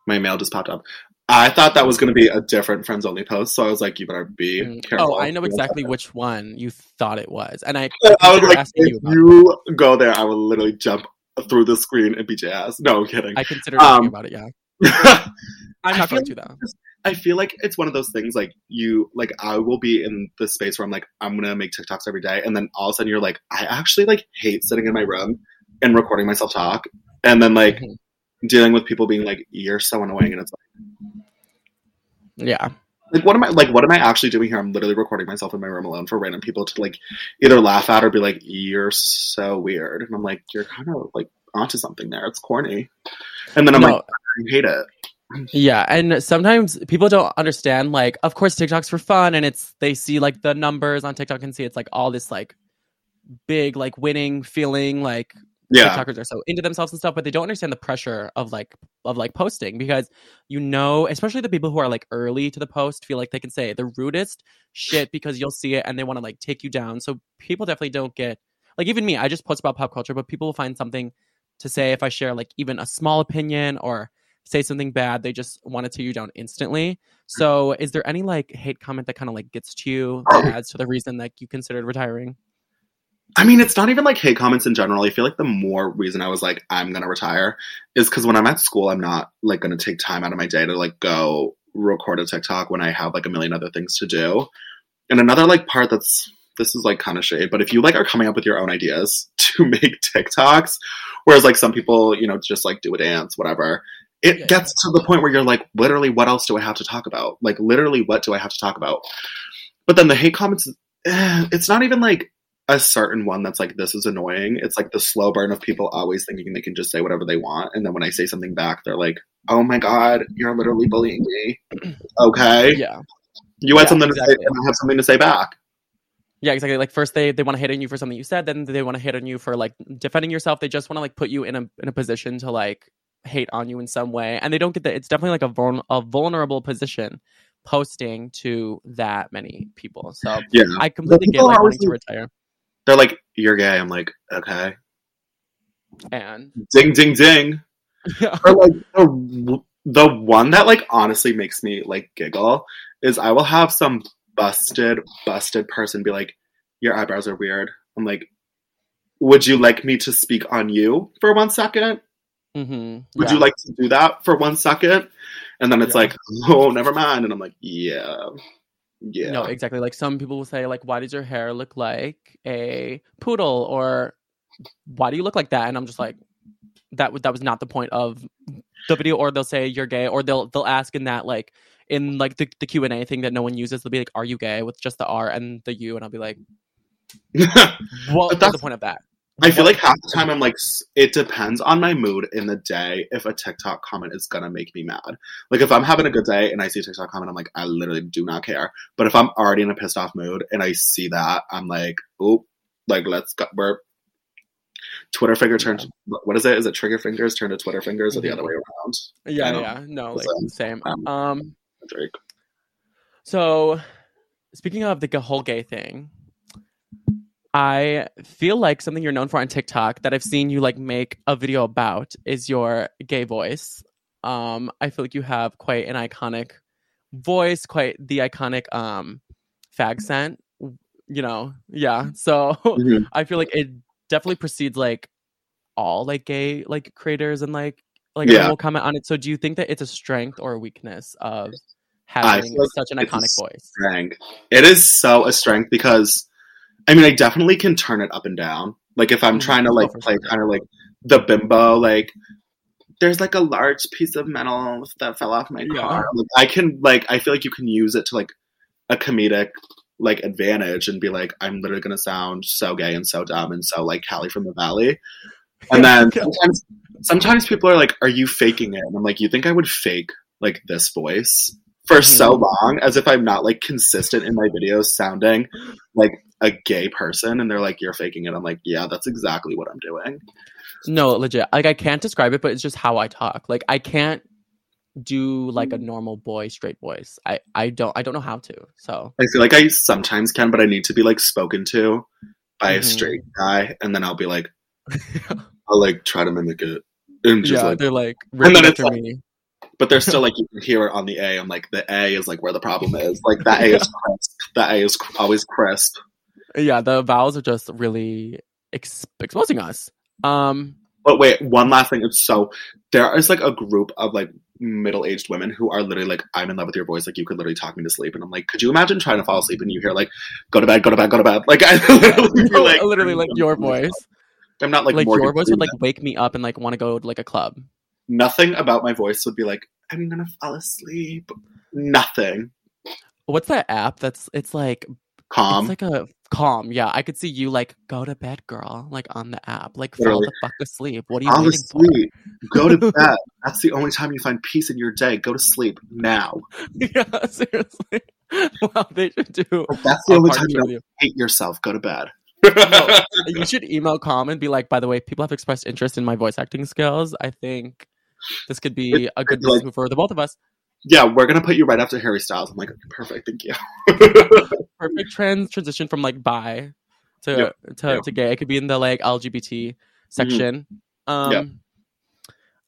My mail just popped up. I thought that was going to be a different friends only post, so I was like, "You better be Mm. careful." Oh, I know exactly which one you thought it was. And I, I was like, if you you go there, I will literally jump through the screen and beat your ass. No, I'm kidding. I considered asking Um, about it, yeah. I, I'm I not going to though. Feel like it's one of those things like you like I will be in the space where I'm like I'm gonna make TikToks every day, and then all of a sudden you're like I actually like hate sitting in my room and recording myself talk, and then like Mhm. dealing with people being like you're so annoying, and it's like Yeah. like what am I like what am I actually doing here? I'm literally recording myself in my room alone for random people to like either laugh at or be like you're so weird, and I'm like you're kind of like onto something there. It's corny, and then I'm No, like I hate it. Yeah, and sometimes people don't understand. Like, of course, TikTok's for fun, and it's they see like the numbers on TikTok and see it's like all this like big like winning feeling like Yeah. TikTokers are so into themselves and stuff, but they don't understand the pressure of like of like posting because you know, especially the people who are like early to the post feel like they can say the rudest shit because you'll see it and they want to like take you down. So people definitely don't get like even me, I just post about pop culture, but people will find something to say if I share like even a small opinion or say something bad, they just want to tear you down instantly. So is there any like hate comment that kind of like gets to you that adds to the reason like you considered retiring? I mean, it's not even like hate comments in general. I feel like the more reason I was like, I'm gonna retire is because when I'm at school, I'm not like gonna take time out of my day to like go record a TikTok when I have like a million other things to do. And another like part that's this is like kind of shade, but if you like are coming up with your own ideas to make TikToks, whereas like some people, you know, just like do a dance, whatever, it Yeah, gets to the point where you're like, literally, what else do I have to talk about? Like, literally, what do I have to talk about? But then the hate comments, eh, it's not even like a certain one that's like, this is annoying. It's like the slow burn of people always thinking they can just say whatever they want. And then when I say something back, they're like, oh my God, you're literally bullying me. Okay. Yeah. You had Yeah, something to exactly. say, and I have something to say back. Yeah, exactly. Like first they they want to hit on you for something you said, then they want to hit on you for like defending yourself. They just want to like put you in a in a position to like hate on you in some way, and they don't get that. It's definitely like a vul- a vulnerable position posting to that many people. So Yeah. I completely get people like wanting to retire. They're like, you're gay. I'm like, okay. And Ding, ding, ding. yeah, or like the, the one that like honestly makes me like giggle is I will have some busted busted person be like your eyebrows are weird. I'm like would you like me to speak on you for one second? Hmm Would you like to do that for one second? And then it's Yeah. like, oh, never mind. And I'm like, yeah, yeah. No, exactly. Like some people will say, like, why does your hair look like a poodle? Or why do you look like that? And I'm just like, that w- that was not the point of the video. Or they'll say you're gay, or they'll they'll ask in that like in like the, the Q and A thing that no one uses. They'll be like, "Are you gay?" with just the R and the U, and I'll be like, "What was the point of that?" I feel like half the time I'm like, it depends on my mood in the day if a TikTok comment is gonna make me mad. Like if I'm having a good day and I see a TikTok comment, I'm like, I literally do not care. But if I'm already in a pissed off mood and I see that, I'm like, oh, like let's go. We're Twitter finger turned. What is it? Is it trigger fingers turned to Twitter fingers or the Mhm. other way around? yeah, yeah, no, like So, same. um, Um, Drake. So, speaking of the whole gay thing, I feel like something you're known for on TikTok that I've seen you like make a video about is your gay voice. Um, I feel like you have quite an iconic voice, quite the iconic um fag scent. You know, yeah. So Mhm. I feel like it definitely precedes like all like gay like creators and like like Yeah. will comment on it. So do you think that it's a strength or a weakness of having such an iconic voice? strength. It is so a strength because I mean I definitely can turn it up and down. Like if I'm Mhm. trying to Oh, like play kind of like the bimbo, like there's like a large piece of metal that fell off my Yeah. car. Like I can like I feel like you can use it to like a comedic like advantage and be like, I'm literally gonna sound so gay and so dumb and so like Callie from the Valley. And then sometimes sometimes people are like, Are you faking it? And I'm like, You think I would fake like this voice for so Mhm. long as if I'm not like consistent in my videos sounding like a gay person and they're like, You're faking it. I'm like, Yeah, that's exactly what I'm doing. No, legit. Like I can't describe it, but it's just how I talk. Like I can't do like a normal boy straight voice. I I don't I don't know how to. So I feel like I sometimes can, but I need to be like spoken to by a Mhm. straight guy, and then I'll be like, I'll like try to mimic it, and just yeah, like, they're like then repeat it's like- me. But they're still like you can hear it on the A. I'm like the A is like where the problem is. Like that A is crisp. That A is always crisp. Yeah, the vowels are just really ex- exposing us. Um, But wait, one last thing. It's so there is like a group of like middle aged women who are literally like, I'm in love with your voice. Like you could literally talk me to sleep, and I'm like, could you imagine trying to fall asleep and you hear like, go to bed, go to bed, go to bed. Like I literally like literally like your voice. I'm not like, Like, Morgan your voice would like wake me up and like want to go to like a club. Nothing about my voice would be like, I'm gonna fall asleep. Nothing. What's that app? That's it's like Calm. it's like a calm. Yeah, I could see you like go to bed, girl. Like on the app, like fall Literally. the fuck asleep. What are you Fall waiting for? Go to bed. That's the only time you find peace in your day. Go to sleep now. yeah, seriously. Wow, they should do. That's the only time you you. hate yourself. Go to bed. No, you should email calm and be like, by the way, people have expressed interest in my voice acting skills. I think this could be a good like- move for the both of us. yeah, we're gonna put you right after Harry Styles. I'm like, perfect, thank you. Perfect trans transition from like bi to Yep. to, Yep. to gay. It could be in the like LGBT section. Um Yep.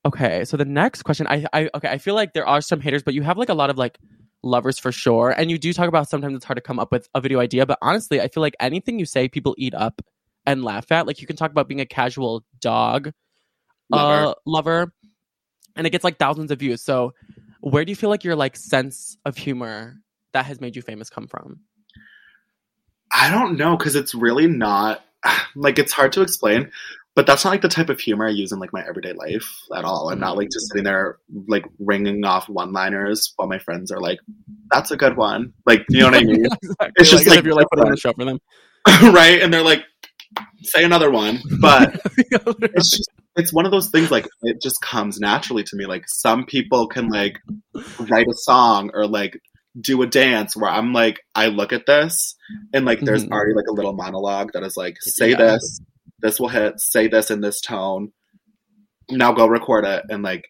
Okay, so the next question, I, I okay, I feel like there are some haters, but you have like a lot of like lovers for sure, and you do talk about sometimes it's hard to come up with a video idea. But honestly, I feel like anything you say, people eat up and laugh at. Like you can talk about being a casual dog Lover. uh, lover, and it gets like thousands of views. So, where do you feel like your like sense of humor that has made you famous come from? I don't know because it's really not like it's hard to explain, but that's not like the type of humor I use in like my everyday life at all. I'm not like just sitting there like ringing off one-liners while my friends are like, "That's a good one." Like, you know what I mean? exactly. It's just like, like if you're like putting on a show for them. right? And they're like, "Say another one," but it's just it's one of those things like it just comes naturally to me. Like some people can like write a song or like do a dance where I'm like, I look at this and like there's Mhm. already like a little monologue that is like, say Yeah. this, this will hit, say this in this tone. Now go record it and like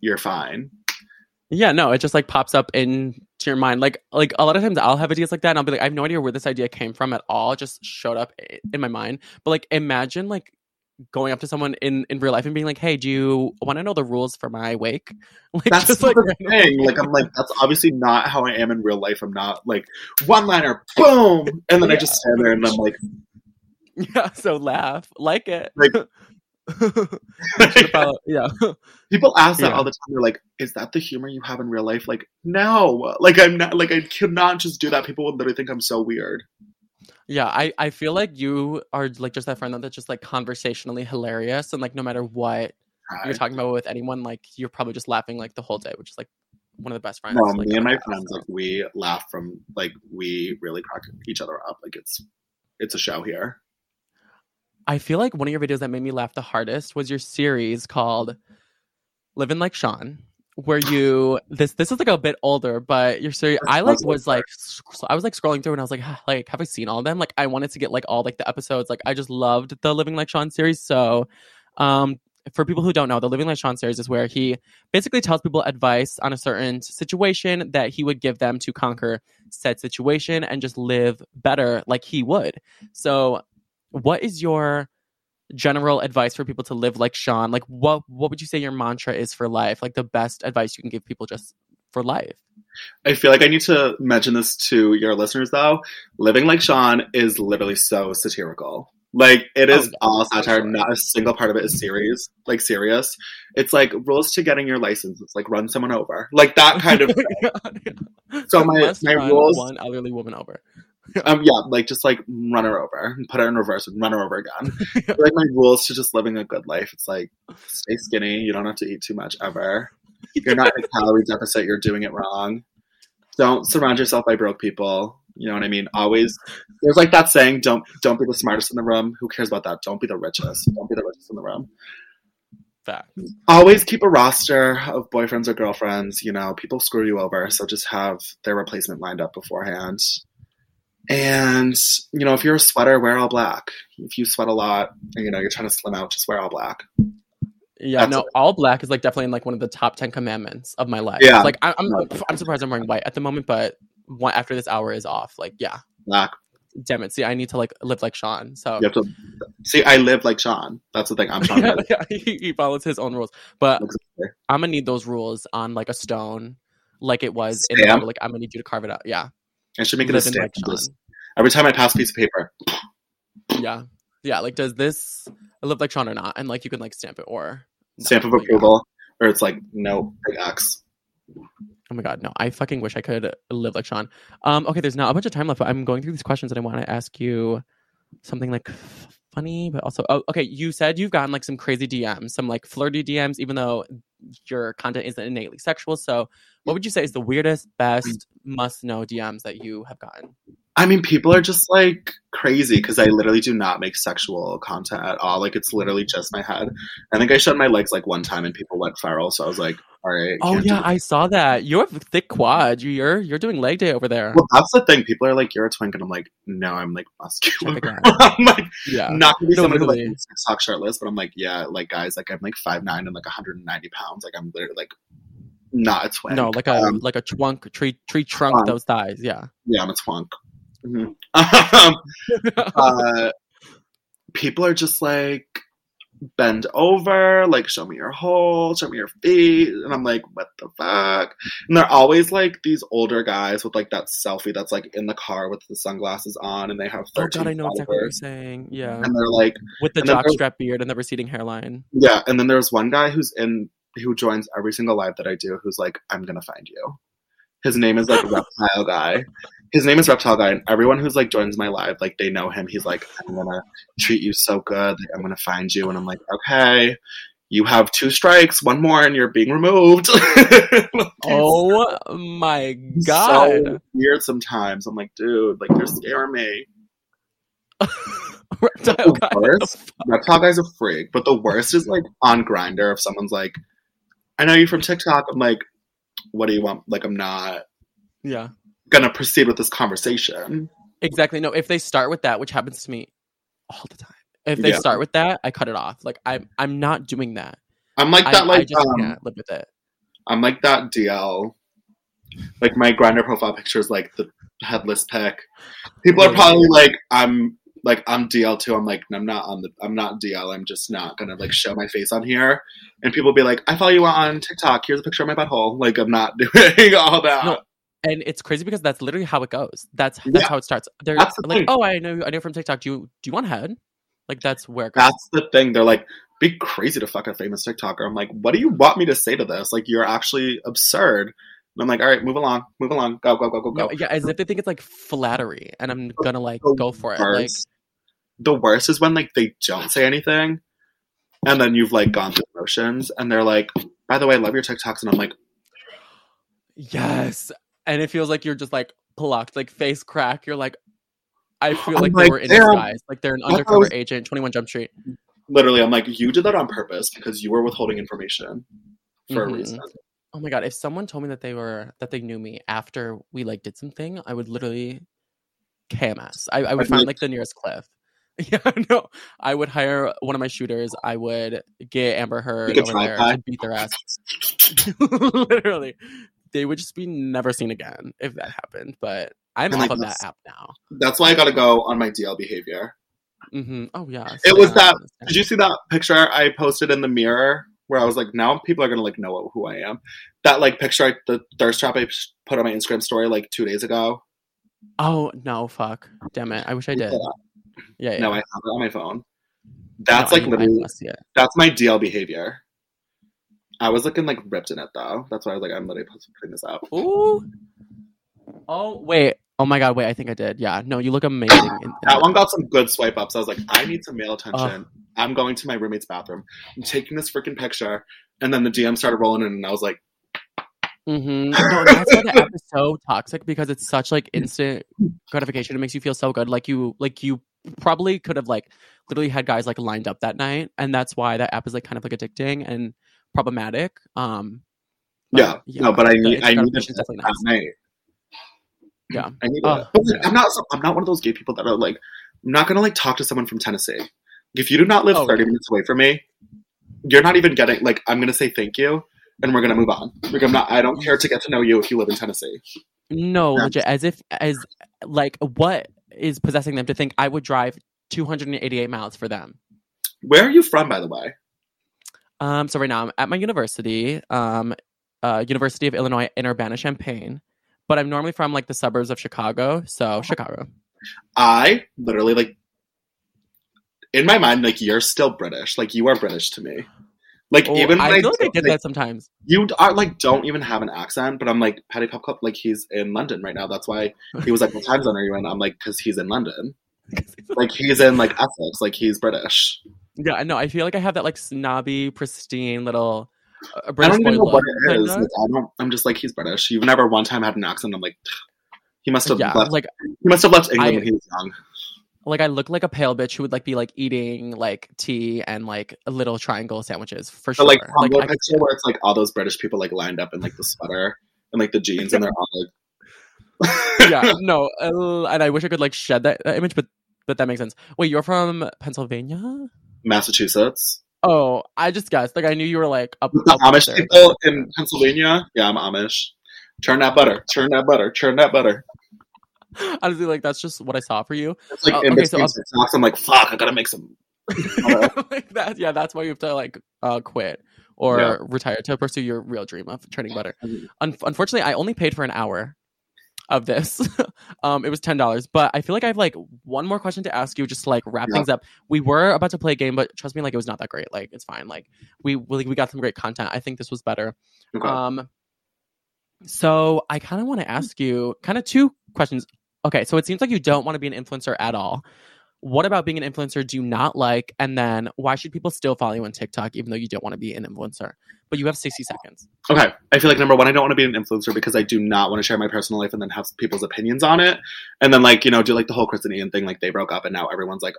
you're fine. Yeah, no, it just like pops up into your mind. Like like a lot of times I'll have ideas like that and I'll be like, I have no idea where this idea came from at all. It just showed up in my mind. But like imagine like going up to someone in in real life and being like, Hey, do you want to know the rules for my wake? Like That's just the thing. Like I'm like, that's obviously not how I am in real life. I'm not like one liner, boom, and then I just stand there and I'm like, Yeah, so laugh. Like it. Like- yeah. People ask that Yeah. all the time. They're like, "Is that the humor you have in real life?" Like, no. Like, I'm not. Like, I cannot just do that. People would literally think I'm so weird. Yeah, I, I feel like you are like just that friend that's just like conversationally hilarious and like no matter what you're talking about with anyone, like you're probably just laughing like the whole day, which is like one of the best friends. No, like, me and my friends, like, we laugh from like we really crack each other up. Like, it's it's a show here. I feel like one of your videos that made me laugh the hardest was your series called Living Like Sean, where you this this is like a bit older, but your series I like was like I was like scrolling through and I was like "Ah, like have I seen all of them? Like I wanted to get like all like the episodes. Like I just loved the Living Like Sean series. So um for people who don't know, the Living Like Sean series is where he basically tells people advice on a certain situation that he would give them to conquer said situation and just live better like he would. So what is your general advice for people to live like Sean? Like what what would you say your mantra is for life? Like the best advice you can give people just for life. I feel like I need to mention this to your listeners though. Living like Sean is literally so satirical. Like it is Oh, yeah, all satire. sure. Not a single part of it is serious. Like serious. It's like rules to getting your license. It's like run someone over. Like that kind of. Oh so my- my rules- one elderly woman over. um yeah, like just like run her over, put her in reverse, and run her over again. like my rules to just living a good life. It's like stay skinny. You don't have to eat too much ever. You're not in a calorie deficit. You're doing it wrong. Don't surround yourself by broke people. You know what I mean? Always. There's like that saying: "Don't don't be the smartest in the room. Who cares about that? Don't be the richest. Don't be the richest in the room." Fact. Always keep a roster of boyfriends or girlfriends. You know, people screw you over, so just have their replacement lined up beforehand. And you know, if you're a sweater, wear all black. If you sweat a lot, and you know you're trying to slim out, just wear all black. Yeah, That's no, it. all black is like definitely in like one of the top ten commandments of my life. Yeah. like I, I'm I'm surprised I'm wearing white at the moment, but one, after this hour is off, like yeah, Black. damn it. See, I need to like live like Sean. So You have to see. I live like Sean. That's the thing. I'm Sean. yeah, yeah, he, he follows his own rules, but Exactly. I'm gonna need those rules on like a stone, like it was in the Like I'm gonna need you to carve it out. Yeah, I should make it a stamp. Every time I pass a piece of paper, Yeah, yeah. Like, does this live like Sean or not? And like, you can like stamp it or no, stamp of approval, or it's like no big X. Oh my god, no! I fucking wish I could live like Sean. Um, okay, there's not a bunch of time left, but I'm going through these questions and I want to ask you something like funny, but also oh, okay. You said you've gotten like some crazy DMs, some like flirty DMs, even though your content isn't innately sexual. So, what would you say is the weirdest, best, must know DMs that you have gotten? I mean, people are just like crazy because I literally do not make sexual content at all. Like it's literally just my head. I think I showed my legs like one time and people went feral. So I was like, Sorry. Oh yeah. I saw that. You have thick quad. You- You're you're doing leg day over there. Well, that's the thing. People are like, "You're a twink," and I'm like, "No, I'm like muscular." Check it out. I'm like, Yeah. not gonna be No, someone who like literally. TikTok shirtless, but I'm like, yeah, like guys, like I'm like five nine and like 190 pounds. Like I'm literally like not a twink. No, like a Um, like a trunk tree tree trunk Trunk. those thighs. Yeah. yeah, I'm a twunk. Mhm. um, uh, people are just like bend over, like show me your hole, show me your feet, and I'm like, what the fuck? And they're always like these older guys with like that selfie that's like in the car with the sunglasses on, and they have Oh 13 god, I know exactly what you're saying. Yeah. And they're like, With the and then there- jockstrap beard and the receding hairline. yeah. And then there's one guy who's in who joins every single live that I do, who's like, I'm gonna find you. His name is like Reptile Guy. His name is Reptile Guy, and everyone who's like joins my live, like they know him. He's like, I'm gonna treat you so good. Like, I'm gonna find you, and I'm like, okay. You have two strikes, one more, and you're being removed. Oh my god. so weird sometimes. I'm like, dude, like you're scaring me. Reptile guy. worst, Reptile Guy's a freak, but the worst is like on Grindr if someone's like, I know you from TikTok. I'm like, what do you want? Like, I'm not Yeah. Gonna proceed with this conversation. Exactly. No, if they start with that, which happens to me all the time. If they Yeah. start with that, I cut it off. Like I'm I'm not doing that. I'm like that. I Like, just um, can't live with it. I'm like that DL. Like my Grindr profile picture is like the headless pic. People are probably like, I'm like I'm DL too. I'm like, I'm not on the. I'm not DL. I'm just not gonna like show my face on here. And people be like, I follow you on TikTok. Here's a picture of my butthole. Like I'm not doing all that. No, And it's crazy because that's literally how it goes. That's that's Yeah. how it starts. They're That's the like, thing. oh, I know, I know from TikTok. Do you do you want head? Like that's where it goes. That's the thing. They're like, be crazy to fuck a famous TikToker. I'm like, what do you want me to say to this? Like, you're actually absurd. And I'm like, all right, move along, move along, go, go, go, go, go. No, yeah, as if they think it's like flattery, and I'm gonna like go for it. Like, the worst is when like they don't say anything, and then you've like gone through motions, and they're like, by the way, I love your TikToks, and I'm like, yes, and it feels like you're just like plucked, like face crack. You're like, I feel like, like, they were in disguise, like they're an That's how I undercover was- agent, Twenty One Jump Street. literally, I'm like, you did that on purpose because you were withholding information for Mhm. a reason. Oh my god! If someone told me that they were that they knew me after we like did something, I would literally KMS. I, I would I'd find be- like the nearest cliff. Yeah, no. I would hire one of my shooters. I would get Amber Heard could over there and beat their ass. literally, they would just be never seen again if that happened. But I'm And, off like, of that app now. That's why I gotta go on my DL behavior. Mm-hmm. Oh yeah, It was that- Did you see that picture I posted in the mirror where I was like, now people are gonna like know who I am. That like picture, I, the thirst trap I put on my Instagram story like two days ago. Oh no! Fuck! Damn it! I wish I did. Yeah, yeah. No, I have it on my phone. That's No, like I literally, it. that's my DL behavior. I was looking like ripped in it though. That's why I was like, I'm literally putting this up. Ooh. Oh wait. Oh my god. Wait. I think I did. Yeah. No. You look amazing. In, That one got some good swipe ups. I was like, I need some male attention. I'm going to my roommate's bathroom. I'm taking this freaking picture. And then the DM started rolling in, and I was like, Mm-hmm. No, that's why the app is so toxic because it's such like instant gratification. It makes you feel so good. Like you, like you probably could have like literally had guys like lined up that night, and that's why that app is like kind of like addicting and problematic. Um. yeah, no, but I need, I need gratification it is definitely that nice. night. Yeah. I need Oh, it. But, like, yeah. I'm not. I'm not one of those gay people that are like. I'm not gonna like talk to someone from Tennessee. If you do not live Oh, 30 yeah. minutes away from me, you're not even getting. Like, I'm gonna say thank you, and we're gonna move on. Like, I'm not. I don't care to get to know you if you live in Tennessee. No, Yeah. legit. As if as like what is possessing them to think I would drive 288 miles for them. Where are you from, by the way? Um, so right now I'm at my university, um, uh, University of Illinois in Urbana Champaign, but I'm normally from like the suburbs of Chicago. So Chicago. I literally like in my mind, like you're still British. Like you are British to me. Like Oh, even when I feel like I get like, that sometimes. you are like don't even have an accent, but I'm like Patty Pop Cup, like he's in London right now. That's why he was like, "What time zone are you in?" I'm like, "Cause he's in London. Like he's in like Essex. Like he's British. Yeah, I know. I feel like I have that like snobby, pristine little uh, I British don't even know what it is. Like, I don't. I'm just like he's British. You've never one time had an accent. I'm like, he must have Yeah, left. like he must have left England I- when he was young. like I look like a pale bitch who would like be like eating like tea and like little triangle sandwiches for sure. But like, like I picture where it's like all those British people like lined up in like the sweater and like the jeans, and they're all like. yeah, no, uh, and I wish I could like shed that, that image, but but that makes sense. Wait, you're from Pennsylvania? Massachusetts. Oh, I just guessed. Like I knew you were like up. The up Amish there. people in Pennsylvania. Yeah, I'm Amish. Turn that butter. Turn that butter. Turn that butter. Honestly, like that's just what I saw for you. It's like Oh, in okay, so between up- TikToks, I'm like, fuck, I gotta make some. like that, yeah, that's why you have to like uh, quit or Yeah. retire to pursue your real dream of turning butter. Un- unfortunately, I only paid for an hour of this. um, it was ten dollars, but I feel like I have like one more question to ask you, just to like wrap Yeah. things up. We were about to play a game, but trust me, like it was not that great. Like it's fine. Like we we, we got some great content. I think this was better. Okay. Um, so I kind of want to ask you kind of two questions. Okay, so it seems like you don't want to be an influencer at all. What about being an influencer do you not like? And then why should people still follow you on TikTok even though you don't want to be an influencer? But you have 60 seconds. Okay. I feel like number one, I don't want to be an influencer because I do not want to share my personal life and then have people's opinions on it. And then, like, you know, do like the whole Chris and Ian thing. Like, they broke up and now everyone's like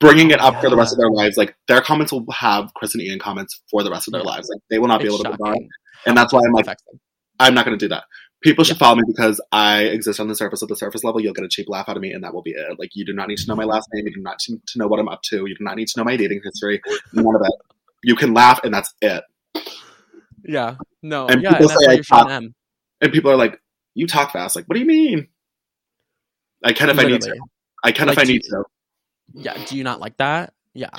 bringing it up for the rest of their lives. Like, their comments will have Chris and Ian comments for the rest of their Yeah. lives. Like, they will not be It's able to move on. And that's why I'm like. I'm not going to do that. People should follow me because I exist on the surface of the surface level. You'll get a cheap laugh out of me, and that will be it. Like, you do not need to know my last name. You do not need to know what I'm up to. You do not need to know my dating history. None of that. You can laugh, and that's it. Yeah. No. And yeah. People that's say I talk- M. And people are like, "You talk fast." Like, what do you mean? I can if I need to. I can if I need do- to. Yeah. Do you not like that? Yeah.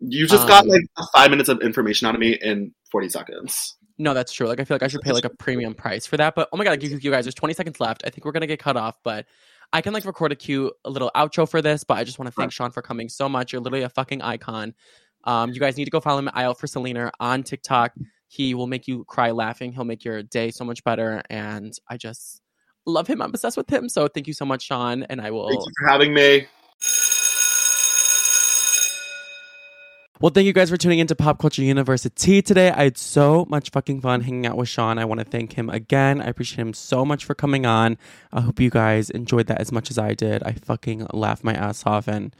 You just got Um, like five minutes of information out of me in 40 seconds. No, that's true. Like I feel like I should pay like a premium price for that. But oh my god, like, you, you guys, there's 20 seconds left. I think we're gonna get cut off, but I can like record a cute a little outro for this. But I just want to thank Sean for coming so much. You're literally a fucking icon. Um, you guys need to go follow him Out for Selena on TikTok. He will make you cry laughing. He'll make your day so much better. And I just love him. I'm obsessed with him. So thank you so much, Sean. And I will Thank you for having me. Well, thank you guys for tuning into Pop Culture University today. I had so much fucking fun hanging out with Sean. I want to thank him again. I appreciate him so much for coming on. I hope you guys enjoyed that as much as I did. I fucking laughed my ass off and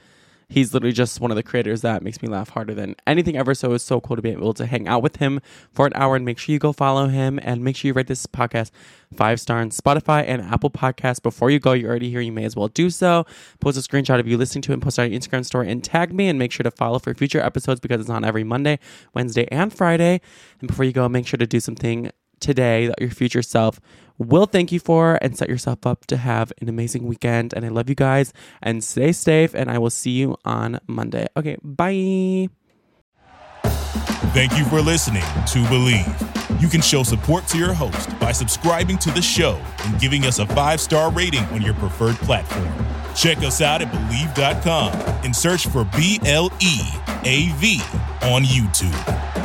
he's literally just one of the creators that makes me laugh harder than anything ever. So it was so cool to be able to hang out with him for an hour and make sure you go follow him and make sure you rate this podcast five star on Spotify and Apple Podcasts. Before you go, you're already here. You may as well do so. Post a screenshot of you listening to it post it on your Instagram story and tag me and make sure to follow for future episodes because it's on every Monday, Wednesday, and Friday. And before you go, make sure to do something today that your future self will thank you for and set yourself up to have an amazing weekend. And I love you guys and stay safe. And I will see you on Monday. Okay, bye. Thank you for listening to Bleav. You can show support to your host by subscribing to the show and giving us a five star rating on your preferred platform. Check us out at Bleav.com and search for B L E A V on YouTube.